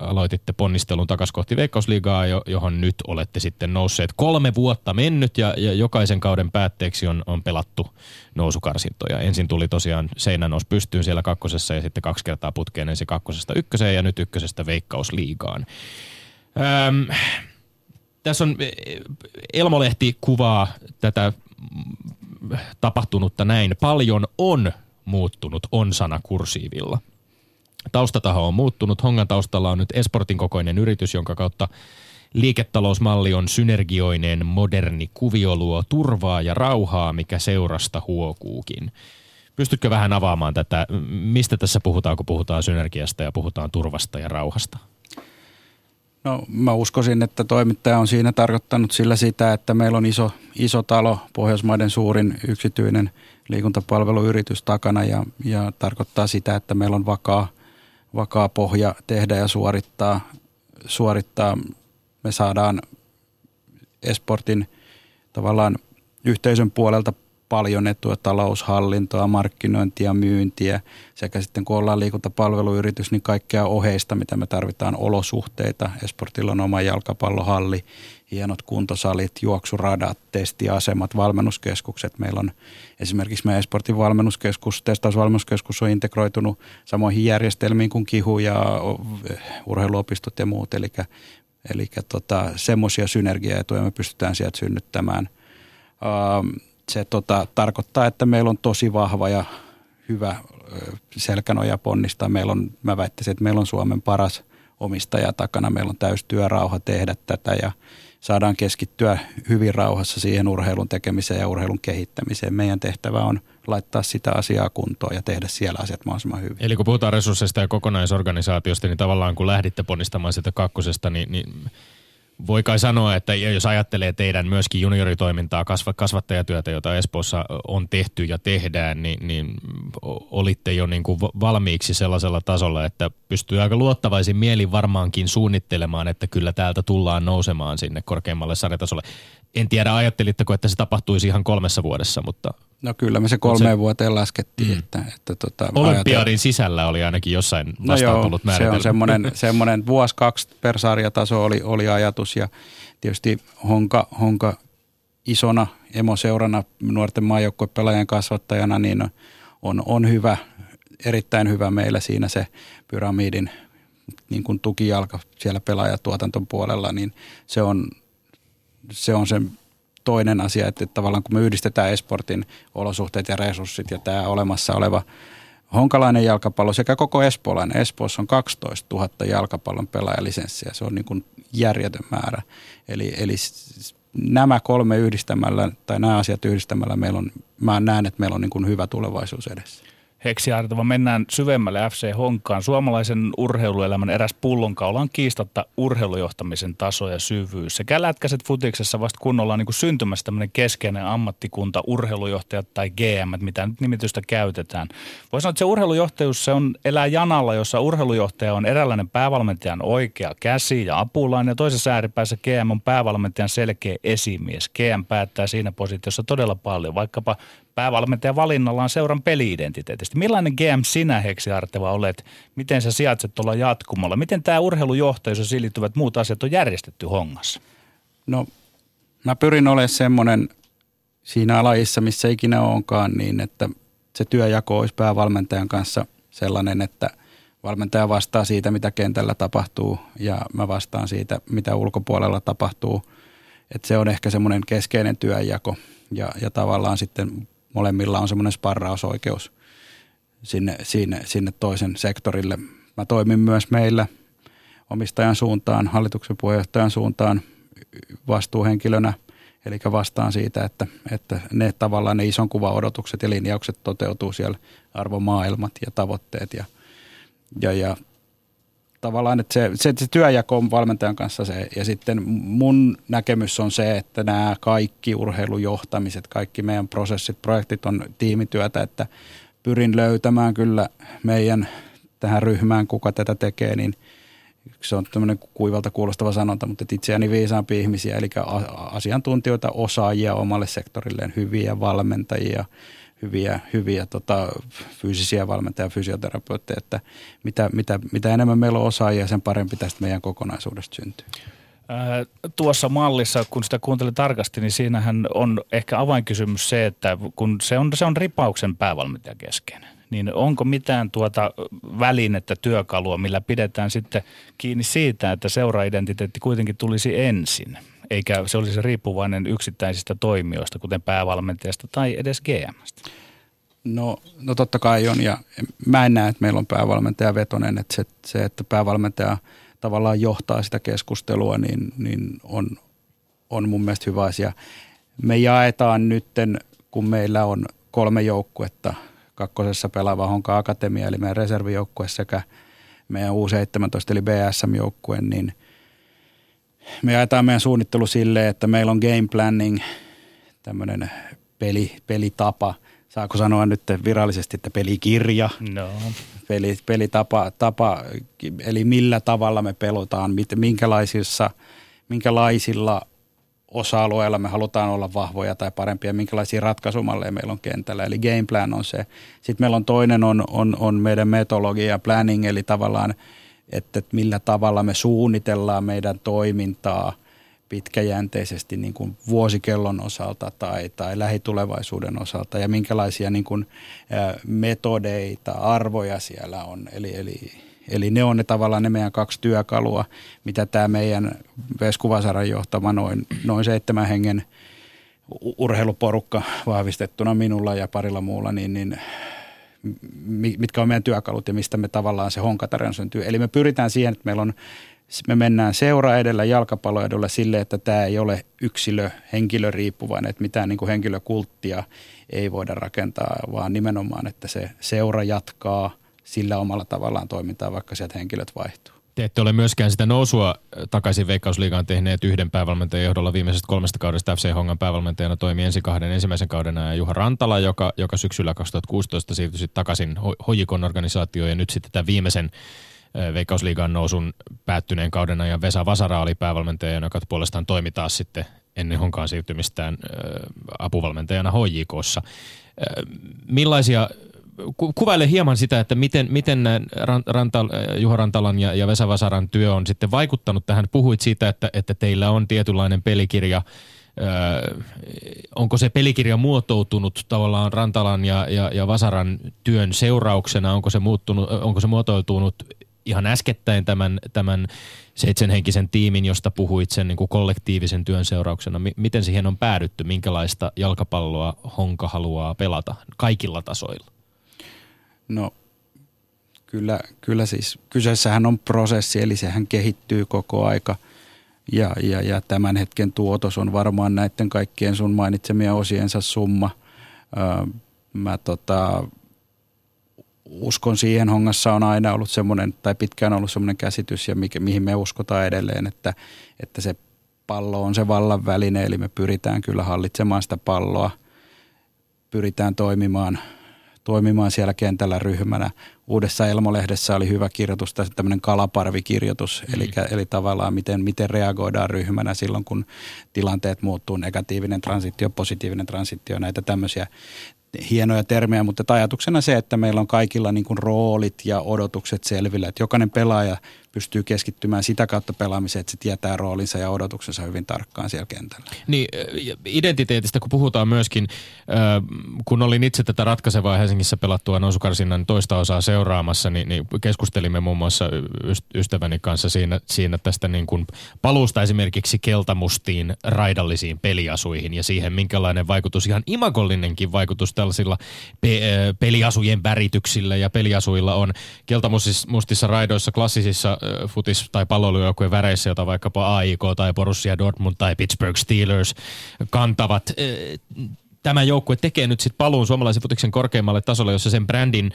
aloititte ponnistelun takaisin kohti Veikkausliigaa, johon nyt olette sitten nousseet kolme vuotta mennyt ja, ja jokaisen kauden päätteeksi on, on pelattu nousukarsintoja. Ensin tuli tosiaan seinänous pystyyn siellä kakkosessa ja sitten kaksi kertaa putkeen ensin kakkosesta ykköseen ja nyt ykkösestä Veikkausliigaan. Öm, tässä on, Elmolehti kuvaa tätä tapahtunutta näin. Paljon on muuttunut on-sana kursiivilla. taustataho on muuttunut. Hongan taustalla on nyt Esportin kokoinen yritys, jonka kautta liiketalousmalli on synergioineen moderni kuvioluo turvaa ja rauhaa, mikä seurasta huokuukin. Pystytkö vähän avaamaan tätä, mistä tässä puhutaan, kun puhutaan synergiasta ja puhutaan turvasta ja rauhasta? No mä uskoisin, että toimittaja on siinä tarkoittanut sillä sitä, että meillä on iso, iso talo, Pohjoismaiden suurin yksityinen liikuntapalveluyritys takana ja, ja tarkoittaa sitä, että meillä on vakaa, vakaa pohja tehdä ja suorittaa, suorittaa. Me saadaan esportin tavallaan yhteisön puolelta paljon etua, taloushallintoa, markkinointia, myyntiä sekä sitten kun ollaan liikuntapalveluyritys, niin kaikkea oheista, mitä me tarvitaan, olosuhteita. Esportilla on oma jalkapallohalli, hienot kuntosalit, juoksuradat, testiasemat, valmennuskeskukset. Meillä on esimerkiksi meidän Esportin valmennuskeskus, testausvalmennuskeskus on integroitunut samoihin järjestelmiin kuin Kihu ja urheiluopistot ja muut. Eli, eli tota, semmoisia synergiaetuja me pystytään sieltä synnyttämään. Ähm, se tota, tarkoittaa, että meillä on tosi vahva ja hyvä selkänoja ponnistaa. Meillä on, mä väittäisin, että meillä on Suomen paras omistaja takana. Meillä on täys työrauha tehdä tätä ja saadaan keskittyä hyvin rauhassa siihen urheilun tekemiseen ja urheilun kehittämiseen. Meidän tehtävä on laittaa sitä asiaa kuntoon ja tehdä siellä asiat mahdollisimman hyvin. Eli kun puhutaan resursseista ja kokonaisorganisaatiosta, niin tavallaan kun lähditte ponnistamaan sitä kakkosesta, niin, niin voi kai sanoa, että jos ajattelee teidän myöskin junioritoimintaa, kasvattajatyötä, jota Espoossa on tehty ja tehdään, niin, niin olitte jo niin kuin valmiiksi sellaisella tasolla, että pystyy aika luottavaisin mielin varmaankin suunnittelemaan, että kyllä täältä tullaan nousemaan sinne korkeammalle sarjatasolle. En tiedä, ajattelitteko, että se tapahtuisi ihan kolmessa vuodessa, mutta... No kyllä me se kolmeen se, vuoteen laskettiin. Mm. Että, että tota, Olympiadin sisällä oli ainakin jossain vastaan no tullut se on semmoinen, semmoinen vuosi kaksi per sarjataso oli, oli ajatus ja tietysti Honka, Honka isona emoseurana nuorten maajoukkuepelaajien kasvattajana niin on, on hyvä, erittäin hyvä meillä siinä se pyramidin niin kuin tukijalka siellä pelaajatuotanton puolella, niin se on se on se toinen asia, että tavallaan kun me yhdistetään esportin olosuhteet ja resurssit ja tämä olemassa oleva honkalainen jalkapallo sekä koko espoolainen. Espoossa on 12 000 jalkapallon pelaajalisenssiä. Se on niin kuin järjetön määrä. Eli, eli nämä kolme yhdistämällä tai nämä asiat yhdistämällä meillä on, mä näen, että meillä on niin kuin hyvä tulevaisuus edessä. Heksi Artava, mennään syvemmälle FC Honkaan. Suomalaisen urheiluelämän eräs pullonkaula on kiistatta urheilujohtamisen taso ja syvyys. Sekä lätkäiset futiksessa vasta kunnolla on niin kuin syntymässä tämmöinen keskeinen ammattikunta, urheilujohtajat tai GM, mitä nyt nimitystä käytetään. Voisi sanoa, että se urheilujohtajuus se on elää janalla, jossa urheilujohtaja on eräänlainen päävalmentajan oikea käsi ja apulainen. Ja toisessa ääripäässä GM on päävalmentajan selkeä esimies. GM päättää siinä positiossa todella paljon, vaikkapa päävalmentajan valinnalla on seuran peliidentiteetistä. Millainen GM sinä, Heksi Arteva, olet? Miten sä sijaitset tuolla jatkumalla? Miten tämä urheilujohtajuus ja siihen liittyvät muut asiat on järjestetty hongassa? No, mä pyrin olemaan semmoinen siinä lajissa, missä ikinä onkaan, niin että se työjako olisi päävalmentajan kanssa sellainen, että valmentaja vastaa siitä, mitä kentällä tapahtuu ja mä vastaan siitä, mitä ulkopuolella tapahtuu. Että se on ehkä semmoinen keskeinen työjako ja, ja tavallaan sitten molemmilla on semmoinen sparrausoikeus sinne, sinne, sinne toisen sektorille. Mä toimin myös meillä omistajan suuntaan, hallituksen puheenjohtajan suuntaan vastuuhenkilönä, eli vastaan siitä, että, että ne tavallaan ne ison kuvan odotukset ja linjaukset toteutuu siellä arvomaailmat ja tavoitteet ja, ja, ja tavallaan, että se, se, se työjako on valmentajan kanssa se. Ja sitten mun näkemys on se, että nämä kaikki urheilujohtamiset, kaikki meidän prosessit, projektit on tiimityötä, että pyrin löytämään kyllä meidän tähän ryhmään, kuka tätä tekee, niin se on tämmöinen kuivalta kuulostava sanonta, mutta itseäni viisaampi ihmisiä, eli asiantuntijoita, osaajia omalle sektorilleen, hyviä valmentajia, hyviä, hyviä tota, fyysisiä valmentajia, fysioterapeutteja, että mitä, mitä, mitä enemmän meillä on osaajia, sen parempi tästä meidän kokonaisuudesta syntyy. Ää, tuossa mallissa, kun sitä kuuntelin tarkasti, niin siinähän on ehkä avainkysymys se, että kun se on, se on ripauksen päävalmentaja keskeinen, niin onko mitään tuota välinettä, työkalua, millä pidetään sitten kiinni siitä, että seuraidentiteetti kuitenkin tulisi ensin? Eikä se olisi riippuvainen yksittäisistä toimijoista, kuten päävalmentajasta tai edes GMstä? No, no totta kai on, ja mä en näe, että meillä on päävalmentaja vetonen, että se, se että päävalmentaja tavallaan johtaa sitä keskustelua, niin, niin on, on mun mielestä hyvä asia. Me jaetaan nytten, kun meillä on kolme joukkuetta, kakkosessa pelaava Honka Akatemia, eli meidän reservijoukkue sekä meidän U17 eli BSM-joukkue, niin me jaetaan meidän suunnittelu silleen, että meillä on game planning, tämmöinen peli, pelitapa – saako sanoa nyt virallisesti, että pelikirja, no. peli, pelitapa, tapa, eli millä tavalla me pelotaan, minkälaisissa, minkälaisilla osa-alueilla me halutaan olla vahvoja tai parempia, minkälaisia ratkaisumalleja meillä on kentällä. Eli game plan on se. Sitten meillä on toinen on, on, on meidän metodologia ja planning, eli tavallaan, että millä tavalla me suunnitellaan meidän toimintaa – pitkäjänteisesti niin kuin vuosikellon osalta tai, tai lähitulevaisuuden osalta ja minkälaisia niin kuin, metodeita, arvoja siellä on. Eli, eli, eli ne on ne tavallaan ne meidän kaksi työkalua, mitä tämä meidän Veskuvasaran johtama noin, noin seitsemän hengen urheiluporukka vahvistettuna minulla ja parilla muulla, niin, niin mitkä on meidän työkalut ja mistä me tavallaan se honkatarina syntyy. Eli me pyritään siihen, että meillä on me mennään seura edellä, jalkapallo edellä sille, että tämä ei ole yksilö, henkilö riippuvainen, että mitään niin kuin henkilökulttia ei voida rakentaa, vaan nimenomaan, että se seura jatkaa sillä omalla tavallaan toimintaa, vaikka sieltä henkilöt vaihtuu. Te ette ole myöskään sitä nousua takaisin Veikkausliigaan tehneet yhden päävalmentajan johdolla viimeisestä kolmesta kaudesta FC Hongan päävalmentajana toimi ensi kahden ensimmäisen kauden ja Juha Rantala, joka, joka syksyllä 2016 siirtyi takaisin Hojikon organisaatioon ja nyt sitten tämän viimeisen Veikkausliigan nousun päättyneen kauden ajan Vesa Vasara oli päävalmentaja, joka puolestaan toimi taas sitten ennen honkaan siirtymistään apuvalmentajana HJKssa. Millaisia kuvaile hieman sitä, että miten, miten Rantal, Juha Rantalan ja, ja Vesa Vasaran työ on sitten vaikuttanut tähän. Puhuit siitä, että, että teillä on tietynlainen pelikirja. Öö, onko se pelikirja muotoutunut tavallaan Rantalan ja, ja, ja Vasaran työn seurauksena? Onko se, muuttunut, onko se muotoutunut ihan äskettäin tämän, tämän seitsemänhenkisen tiimin, josta puhuit sen niin kuin kollektiivisen työn seurauksena. M- miten siihen on päädytty? Minkälaista jalkapalloa Honka haluaa pelata kaikilla tasoilla? No kyllä, kyllä siis kyseessähän on prosessi, eli sehän kehittyy koko aika. Ja, ja, ja tämän hetken tuotos on varmaan näiden kaikkien sun mainitsemia osiensa summa. Öö, mä tota, uskon siihen hongassa on aina ollut semmoinen, tai pitkään ollut semmoinen käsitys, ja mikä, mihin me uskotaan edelleen, että, että se pallo on se vallan väline, eli me pyritään kyllä hallitsemaan sitä palloa, pyritään toimimaan, toimimaan siellä kentällä ryhmänä. Uudessa Elmolehdessä oli hyvä kirjoitus, tämmöinen kalaparvikirjoitus, mm. eli, eli tavallaan miten, miten reagoidaan ryhmänä silloin, kun tilanteet muuttuu, negatiivinen transitio, positiivinen transitio, näitä tämmöisiä hienoja termejä, mutta ajatuksena se, että meillä on kaikilla niin kuin roolit ja odotukset selvillä, että jokainen pelaaja pystyy keskittymään sitä kautta pelaamiseen, että se tietää roolinsa ja odotuksensa hyvin tarkkaan siellä kentällä. Niin, identiteetistä kun puhutaan myöskin, kun olin itse tätä ratkaisevaa Helsingissä pelattua nousukarsinnan toista osaa seuraamassa, niin, niin keskustelimme muun muassa ystäväni kanssa siinä, siinä tästä niin kuin paluusta esimerkiksi keltamustiin raidallisiin peliasuihin ja siihen, minkälainen vaikutus, ihan imagollinenkin vaikutus tällaisilla pe- peliasujen värityksillä ja peliasuilla on keltamustissa raidoissa klassisissa futis- tai palloilujoukkueen väreissä, jota vaikkapa AIK tai Borussia Dortmund tai Pittsburgh Steelers kantavat. Tämä joukkue tekee nyt sitten paluun suomalaisen futiksen korkeimmalle tasolle, jossa sen brändin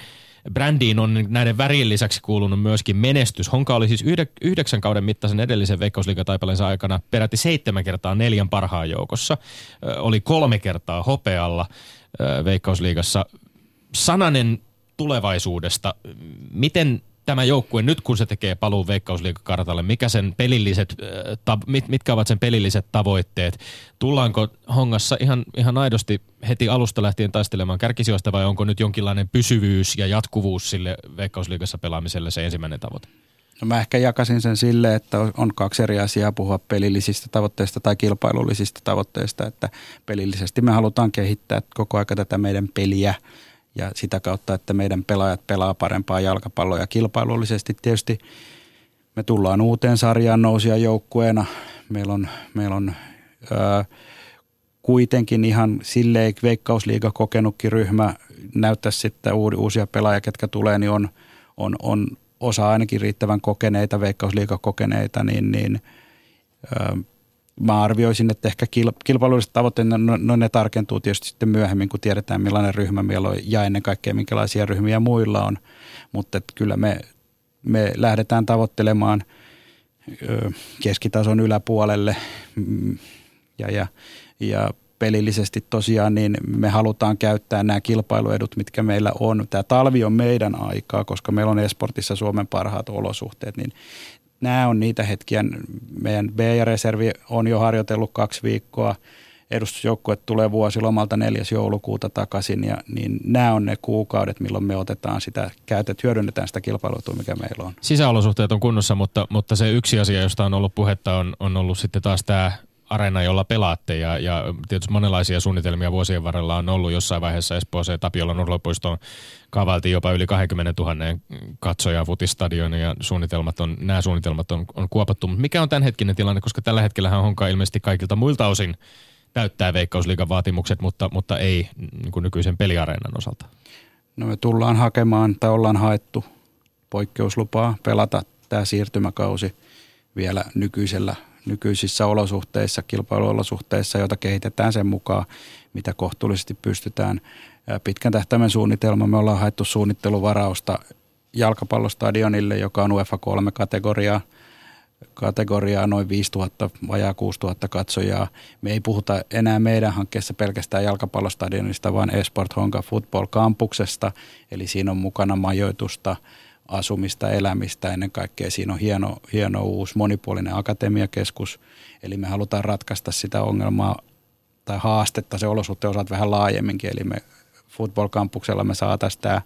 brändiin on näiden värien lisäksi kuulunut myöskin menestys. Honka oli siis yhdeksän kauden mittaisen edellisen veikkausliigataipalensa aikana peräti seitsemän kertaa neljän parhaan joukossa. Oli kolme kertaa hopealla veikkausliigassa. Sananen tulevaisuudesta. Miten tämä joukkue nyt, kun se tekee paluun veikkausliikakartalle, mikä sen pelilliset, mitkä ovat sen pelilliset tavoitteet? Tullaanko Hongassa ihan, ihan aidosti heti alusta lähtien taistelemaan kärkisijoista vai onko nyt jonkinlainen pysyvyys ja jatkuvuus sille veikkausliigassa pelaamiselle se ensimmäinen tavoite? No mä ehkä jakasin sen sille, että on kaksi eri asiaa puhua pelillisistä tavoitteista tai kilpailullisista tavoitteista, että pelillisesti me halutaan kehittää koko aika tätä meidän peliä – ja sitä kautta, että meidän pelaajat pelaa parempaa jalkapalloa ja kilpailullisesti tietysti me tullaan uuteen sarjaan nousia joukkueena. Meillä on, meillä on ää, kuitenkin ihan silleen veikkausliiga kokenutkin ryhmä näyttäisi sitten uusia pelaajia, ketkä tulee, niin on, on, on osa ainakin riittävän kokeneita, veikkausliiga kokeneita, niin, niin mä arvioisin, että ehkä kilpailulliset tavoitteet, no, no, no ne tarkentuu tietysti sitten myöhemmin, kun tiedetään millainen ryhmä meillä on ja ennen kaikkea minkälaisia ryhmiä muilla on, mutta kyllä me, me lähdetään tavoittelemaan keskitason yläpuolelle mm, ja, ja, ja pelillisesti tosiaan, niin me halutaan käyttää nämä kilpailuedut, mitkä meillä on. Tämä talvi on meidän aikaa, koska meillä on esportissa Suomen parhaat olosuhteet, niin nämä on niitä hetkiä. Meidän B-reservi on jo harjoitellut kaksi viikkoa. Edustusjoukkue tulee vuosilomalta 4. joulukuuta takaisin ja niin nämä on ne kuukaudet, milloin me otetaan sitä, käytet, hyödynnetään sitä kilpailutua, mikä meillä on. Sisäolosuhteet on kunnossa, mutta, mutta se yksi asia, josta on ollut puhetta, on, on ollut sitten taas tämä areena, jolla pelaatte ja, ja tietysti monenlaisia suunnitelmia vuosien varrella on ollut jossain vaiheessa Espooseen Tapiolan urheilupuistoon kaavailtiin jopa yli 20 000 katsojaa futistadion ja suunnitelmat on, nämä suunnitelmat on, on kuopattu. Mutta mikä on tämänhetkinen tilanne, koska tällä hetkellä Honka ilmeisesti kaikilta muilta osin täyttää Veikkausliigan vaatimukset, mutta, mutta ei niin kuin nykyisen peliareenan osalta? No me tullaan hakemaan tai ollaan haettu poikkeuslupaa pelata tämä siirtymäkausi vielä nykyisellä nykyisissä olosuhteissa, kilpailuolosuhteissa, joita kehitetään sen mukaan, mitä kohtuullisesti pystytään. Pitkän tähtäimen suunnitelma, me ollaan haettu suunnitteluvarausta jalkapallostadionille, joka on UEFA 3 kategoriaa, kategoriaa noin 5000, vajaa 6000 katsojaa. Me ei puhuta enää meidän hankkeessa pelkästään jalkapallostadionista, vaan Esport Honka Football Campuksesta, eli siinä on mukana majoitusta, asumista, elämistä ennen kaikkea. Siinä on hieno, hieno uusi monipuolinen akatemiakeskus, eli me halutaan ratkaista sitä ongelmaa tai haastetta se olosuhteen osalta vähän laajemminkin, eli me Football me saataisiin tämä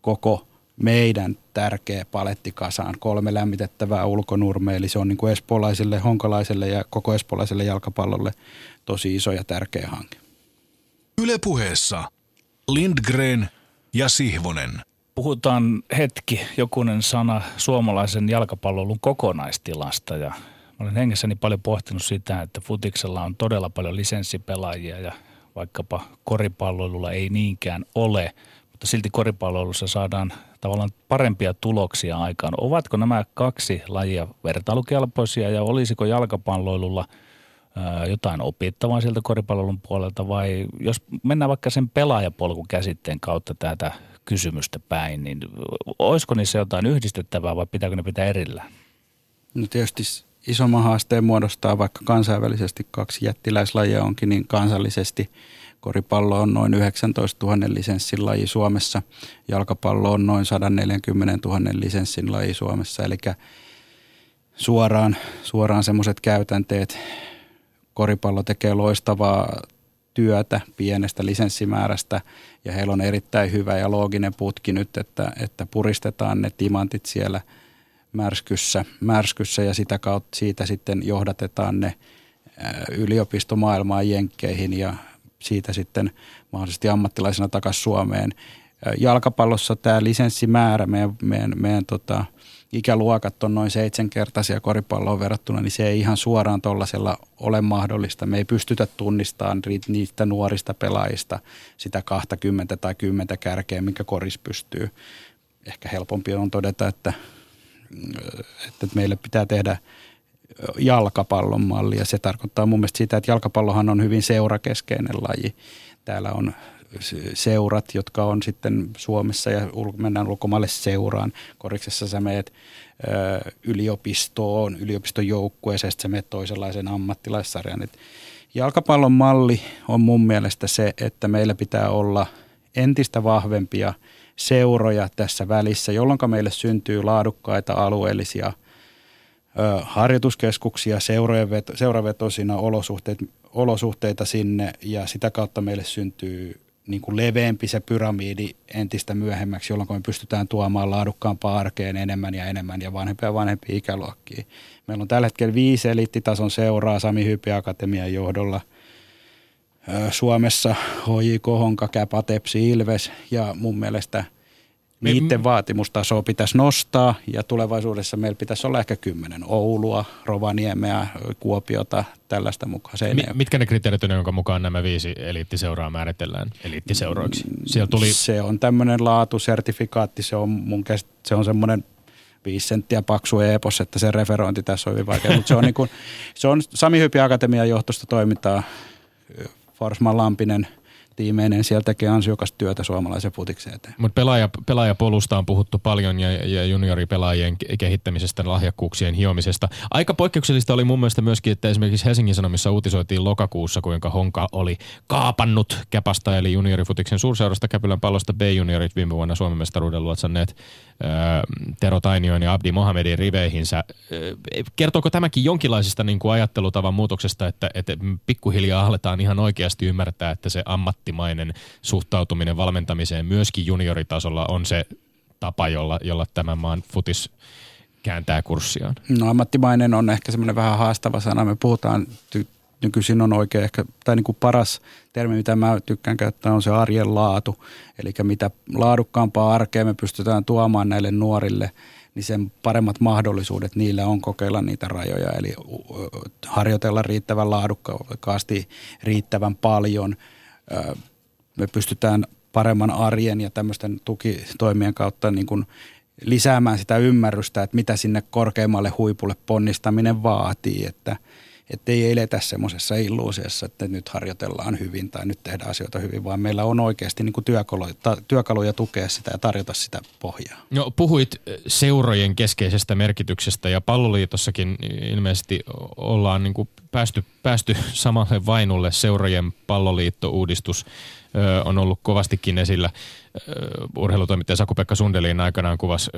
koko meidän tärkeä paletti kasaan. Kolme lämmitettävää ulkonurme, eli se on niin kuin espoolaiselle, honkalaiselle ja koko espoolaiselle jalkapallolle tosi iso ja tärkeä hanke. Ylepuheessa Lindgren ja Sihvonen. Puhutaan hetki, jokunen sana suomalaisen jalkapallon kokonaistilasta. Ja olen hengessäni paljon pohtinut sitä, että futiksella on todella paljon lisenssipelaajia ja vaikkapa koripalloilulla ei niinkään ole, mutta silti koripalloilussa saadaan tavallaan parempia tuloksia aikaan. Ovatko nämä kaksi lajia vertailukelpoisia ja olisiko jalkapalloilulla jotain opittavaa sieltä koripallon puolelta? Vai jos mennään vaikka sen pelaajapolku käsitteen kautta tätä kysymystä päin, niin olisiko niissä jotain yhdistettävää vai pitääkö ne pitää erillään? No tietysti isomman haasteen muodostaa vaikka kansainvälisesti kaksi jättiläislajia onkin, niin kansallisesti koripallo on noin 19 000 lisenssin laji Suomessa, jalkapallo on noin 140 000 lisenssin laji Suomessa, eli suoraan, suoraan semmoiset käytänteet, koripallo tekee loistavaa työtä pienestä lisenssimäärästä ja heillä on erittäin hyvä ja looginen putki nyt, että, että puristetaan ne timantit siellä märskyssä, märskyssä ja sitä kautta siitä sitten johdatetaan ne yliopistomaailmaan jenkkeihin ja siitä sitten mahdollisesti ammattilaisena takaisin Suomeen. Jalkapallossa tämä lisenssimäärä meidän, meidän, meidän tota, ikäluokat on noin seitsemänkertaisia koripalloon verrattuna, niin se ei ihan suoraan tuollaisella ole mahdollista. Me ei pystytä tunnistamaan niistä nuorista pelaajista sitä 20 tai 10 kärkeä, minkä koris pystyy. Ehkä helpompi on todeta, että, että meille pitää tehdä jalkapallon malli ja se tarkoittaa mun mielestä sitä, että jalkapallohan on hyvin seurakeskeinen laji. Täällä on seurat, jotka on sitten Suomessa ja mennään ulkomaille seuraan. Koriksessa sä meet yliopistoon, yliopiston joukkueeseen, sitten sä meet toisenlaisen ammattilaissarjan. Et jalkapallon malli on mun mielestä se, että meillä pitää olla entistä vahvempia seuroja tässä välissä, jolloin meille syntyy laadukkaita alueellisia harjoituskeskuksia, seuravetoisina olosuhteita, olosuhteita sinne ja sitä kautta meille syntyy niin kuin leveämpi se pyramidi entistä myöhemmäksi, jolloin me pystytään tuomaan laadukkaampaa arkeen enemmän ja enemmän ja vanhempia ja vanhempia ikäluokkia. Meillä on tällä hetkellä viisi eliittitason seuraa Sami Hypi Akatemian johdolla. Suomessa HJK, Honka, Käpa, Tepsi, Ilves ja mun mielestä Niiden vaatimustasoa pitäisi nostaa ja tulevaisuudessa meillä pitäisi olla ehkä kymmenen Oulua, Rovaniemeä, Kuopiota, tällaista mukaan. Mi- mitkä ne kriteerit on, jonka mukaan nämä viisi eliittiseuraa määritellään eliittiseuroiksi? Siellä tuli... Se on tämmöinen laatusertifikaatti, se on mun käsit- se on semmoinen viisi senttiä paksu epos, että se referointi tässä on hyvin vaikea. Mutta se on, niin kuin, se on Sami Hypi Akatemian johtosta toimintaa. Forsman Lampinen – tiimeinen siellä tekee ansiokasta työtä suomalaisen futiksen eteen. Mutta pelaaja, pelaajapolusta on puhuttu paljon ja, ja junioripelaajien kehittämisestä, lahjakkuuksien hiomisesta. Aika poikkeuksellista oli mun mielestä myöskin, että esimerkiksi Helsingin Sanomissa uutisoitiin lokakuussa, kuinka Honka oli kaapannut Käpasta eli juniorifutiksen suurseurasta Käpylän pallosta B-juniorit viime vuonna Suomen mestaruuden luotsanneet Tero Tainion ja Abdi Mohamedin riveihinsä. Kertooko tämäkin jonkinlaisesta niin kuin ajattelutavan muutoksesta, että, että pikkuhiljaa aletaan ihan oikeasti ymmärtää, että se ammattimainen suhtautuminen valmentamiseen myöskin junioritasolla on se tapa, jolla, jolla tämän maan futis kääntää kurssiaan? No ammattimainen on ehkä semmoinen vähän haastava sana. Me puhutaan ty- nykyisin on oikein ehkä, tai niin kuin paras termi, mitä mä tykkään käyttää, on se arjen laatu. Eli mitä laadukkaampaa arkea me pystytään tuomaan näille nuorille, niin sen paremmat mahdollisuudet niillä on kokeilla niitä rajoja. Eli harjoitella riittävän laadukkaasti, riittävän paljon. Me pystytään paremman arjen ja tämmöisten tukitoimien kautta niin kuin lisäämään sitä ymmärrystä, että mitä sinne korkeammalle huipulle ponnistaminen vaatii, että – että ei eletä semmoisessa illuusiossa, että nyt harjoitellaan hyvin tai nyt tehdään asioita hyvin, vaan meillä on oikeasti niin kuin työkaluja, työkaluja tukea sitä ja tarjota sitä pohjaa. No, puhuit seurojen keskeisestä merkityksestä ja palloliitossakin ilmeisesti ollaan niin kuin päästy, päästy samalle vainulle seurojen palloliitto-uudistus on ollut kovastikin esillä. Urheilutoimittaja Saku-Pekka Sundelin aikanaan kuvasi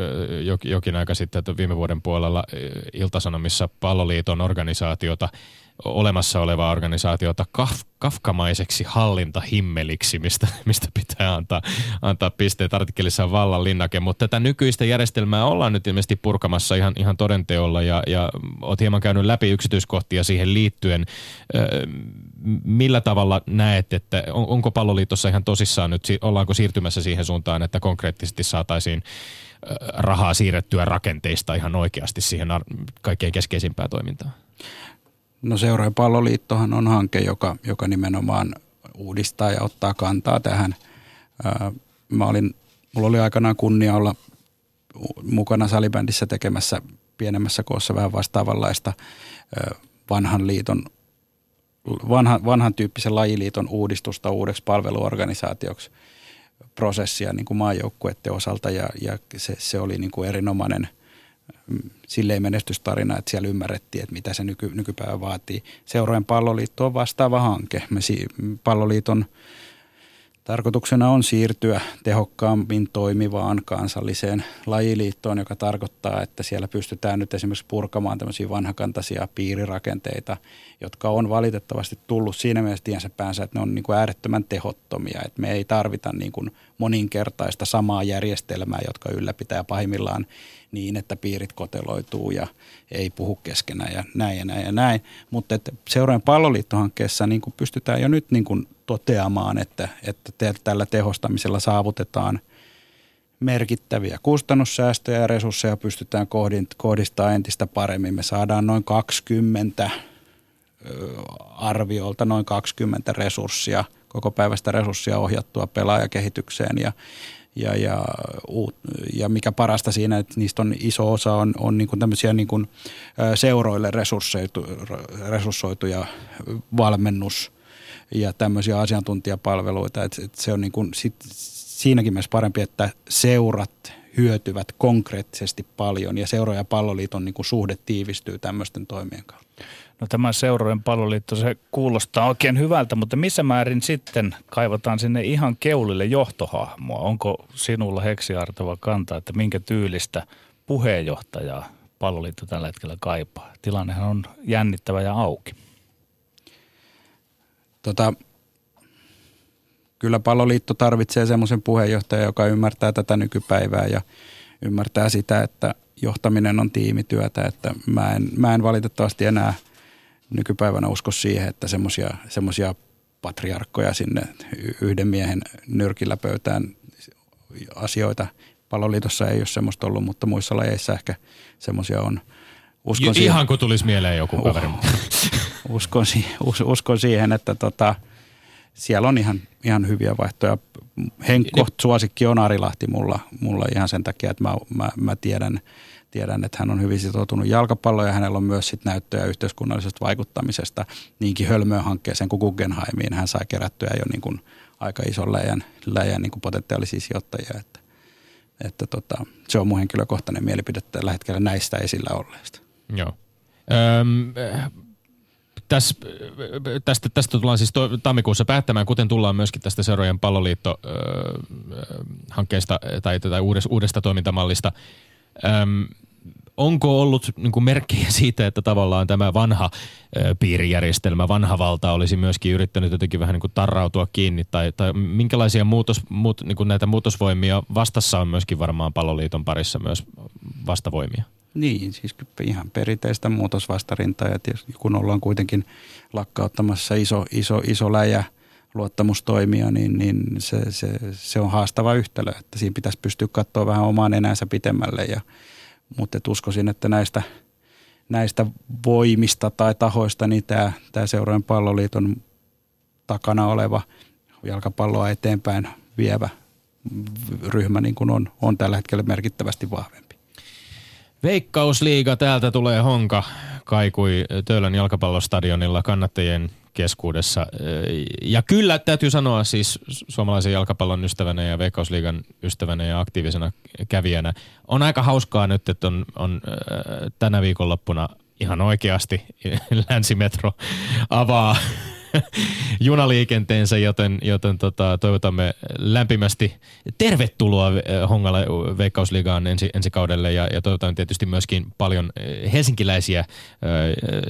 jokin aika sitten, että viime vuoden puolella Iltasanomissa palloliiton organisaatiota – olemassa olevaa organisaatiota kaf, kafkamaiseksi hallintahimmeliksi, mistä, mistä pitää antaa, antaa pisteet. Artikkelissa vallan linnake, mutta tätä nykyistä järjestelmää ollaan nyt ilmeisesti purkamassa ihan, ihan todenteolla ja, ja olet hieman käynyt läpi yksityiskohtia siihen liittyen. Millä tavalla näet, että on, onko palloliitossa ihan tosissaan nyt, ollaanko siirtymässä siihen suuntaan, että konkreettisesti saataisiin rahaa siirrettyä rakenteista ihan oikeasti siihen kaikkein keskeisimpään toimintaan? No seurojen palloliittohan on hanke, joka, joka nimenomaan uudistaa ja ottaa kantaa tähän. Mä olin, mulla oli aikanaan kunnia olla mukana salibändissä tekemässä pienemmässä koossa vähän vastaavanlaista vanhan liiton, vanhan, vanhan tyyppisen lajiliiton uudistusta uudeksi palveluorganisaatioksi prosessia niin kuin maajoukkueiden osalta ja, ja se, se oli niin kuin erinomainen silleen menestystarina, että siellä ymmärrettiin, että mitä se nyky, nykypäivä vaatii. Seurojen palloliitto on vastaava hanke. Me si- palloliiton Tarkoituksena on siirtyä tehokkaammin toimivaan kansalliseen lajiliittoon, joka tarkoittaa, että siellä pystytään nyt esimerkiksi purkamaan tämmöisiä vanhakantaisia piirirakenteita, jotka on valitettavasti tullut siinä mielessä tiensä päänsä, että ne on niin kuin äärettömän tehottomia. Että me ei tarvita niin kuin moninkertaista samaa järjestelmää, jotka ylläpitää pahimmillaan niin, että piirit koteloituu ja ei puhu keskenään ja näin ja näin ja näin. Mutta seurojen palloliittohankkeessa niin kuin pystytään jo nyt niin kuin toteamaan, että, että tällä tehostamisella saavutetaan merkittäviä kustannussäästöjä ja resursseja pystytään kohdistamaan entistä paremmin. Me saadaan noin 20 arviolta noin 20 resurssia, koko päivästä resurssia ohjattua pelaajakehitykseen ja, ja, ja, ja mikä parasta siinä, että niistä on iso osa on, on niin kuin tämmöisiä niin kuin seuroille resurssoitu, resurssoituja valmennus- ja tämmöisiä asiantuntijapalveluita. Et, et se on niin kuin sit, siinäkin mielessä parempi, että seurat hyötyvät konkreettisesti paljon ja seura- ja palloliiton niin kuin suhde tiivistyy tämmöisten toimien kautta. No tämä seurojen palloliitto, se kuulostaa oikein hyvältä, mutta missä määrin sitten kaivataan sinne ihan keulille johtohahmoa? Onko sinulla heksiartava kanta, että minkä tyylistä puheenjohtajaa palloliitto tällä hetkellä kaipaa? Tilannehan on jännittävä ja auki. Tota, kyllä palloliitto tarvitsee semmoisen puheenjohtajan, joka ymmärtää tätä nykypäivää ja ymmärtää sitä, että johtaminen on tiimityötä. Että mä, en, mä en valitettavasti enää nykypäivänä usko siihen, että semmoisia patriarkkoja sinne yhden miehen nyrkillä pöytään asioita Palloliitossa ei ole semmoista ollut, mutta muissa lajeissa ehkä semmoisia on. Uskon siihen, ihan kun tulisi mieleen joku kaveri. Uh, uskon, us, uskon siihen, että tota, siellä on ihan, ihan hyviä vaihtoja. Henkko suosikki on Ari Lahti mulla, mulla ihan sen takia, että mä, mä, mä tiedän, tiedän, että hän on hyvin sitoutunut jalkapalloon ja hänellä on myös sit näyttöjä yhteiskunnallisesta vaikuttamisesta niinkin hölmöön hankkeeseen kuin Guggenheimiin. Hän sai kerättyä jo niin kuin aika ison läjän, läjän niin kuin potentiaalisia sijoittajia. Että, että tota, se on mun henkilökohtainen mielipide tällä hetkellä näistä esillä olleista. Joo. Öm, Täs, tästä, tästä tullaan siis tammikuussa päättämään, kuten tullaan myöskin tästä Seurojen palloliitto-hankkeesta tai, tai uudesta, uudesta toimintamallista. Öm, onko ollut niin kuin siitä, että tavallaan tämä vanha ö, piirijärjestelmä, vanha valta olisi myöskin yrittänyt jotenkin vähän niin kuin tarrautua kiinni, tai, tai minkälaisia muutos, muut, niin kuin näitä muutosvoimia vastassa on myöskin varmaan palloliiton parissa myös vastavoimia? Niin, siis ihan perinteistä muutosvastarintaa ja kun ollaan kuitenkin lakkauttamassa iso, iso, iso läjä luottamustoimia, niin, niin se, se, se, on haastava yhtälö, että siinä pitäisi pystyä katsoa vähän omaan enäänsä pitemmälle. Ja, mutta et uskoisin, että näistä, näistä voimista tai tahoista niin tämä, tämä Seurojen palloliiton takana oleva jalkapalloa eteenpäin vievä ryhmä niin kuin on, on tällä hetkellä merkittävästi vahvempi. Veikkausliiga, täältä tulee honka, kaikui Töölön jalkapallostadionilla kannattajien keskuudessa. Ja kyllä täytyy sanoa siis suomalaisen jalkapallon ystävänä ja Veikkausliigan ystävänä ja aktiivisena kävijänä. On aika hauskaa nyt, että on, on tänä viikonloppuna ihan oikeasti Länsimetro avaa junaliikenteensä, joten, joten tota, toivotamme lämpimästi tervetuloa eh, Hongalle Veikkausliigaan ensi, ensi kaudelle ja, ja toivotan tietysti myöskin paljon eh, helsinkiläisiä eh,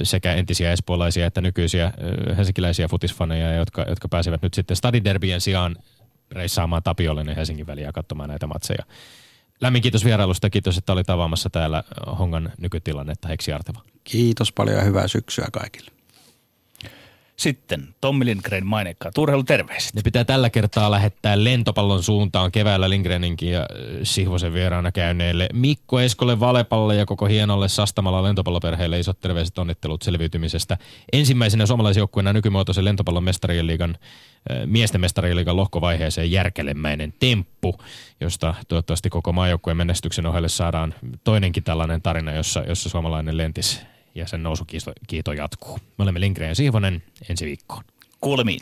sekä entisiä espoolaisia että nykyisiä helsinkiläisiä futisfaneja, jotka, jotka pääsevät nyt sitten stadiderbien sijaan reissaamaan Tapiolle Helsingin väliä katsomaan näitä matseja. Lämmin kiitos vierailusta. Kiitos, että olit avaamassa täällä Hongan nykytilannetta. Heksi Arteva. Kiitos paljon ja hyvää syksyä kaikille. Sitten Tommi Lindgren mainekkaa. Turheilu terveiset. Ne pitää tällä kertaa lähettää lentopallon suuntaan keväällä Lindgreninkin ja Sihvosen vieraana käyneille Mikko Eskolle Valepalle ja koko hienolle Sastamalla lentopalloperheelle isot terveiset onnittelut selviytymisestä. Ensimmäisenä suomalaisjoukkueena nykymuotoisen lentopallon mestarien liigan äh, miesten mestarien liigan lohkovaiheeseen järkelemäinen temppu, josta toivottavasti koko maajoukkueen menestyksen ohelle saadaan toinenkin tällainen tarina, jossa, jossa suomalainen lentis ja sen nousukiito kiito jatkuu. Me olemme Lindgren ja Siivonen ensi viikkoon. Kuulemiin.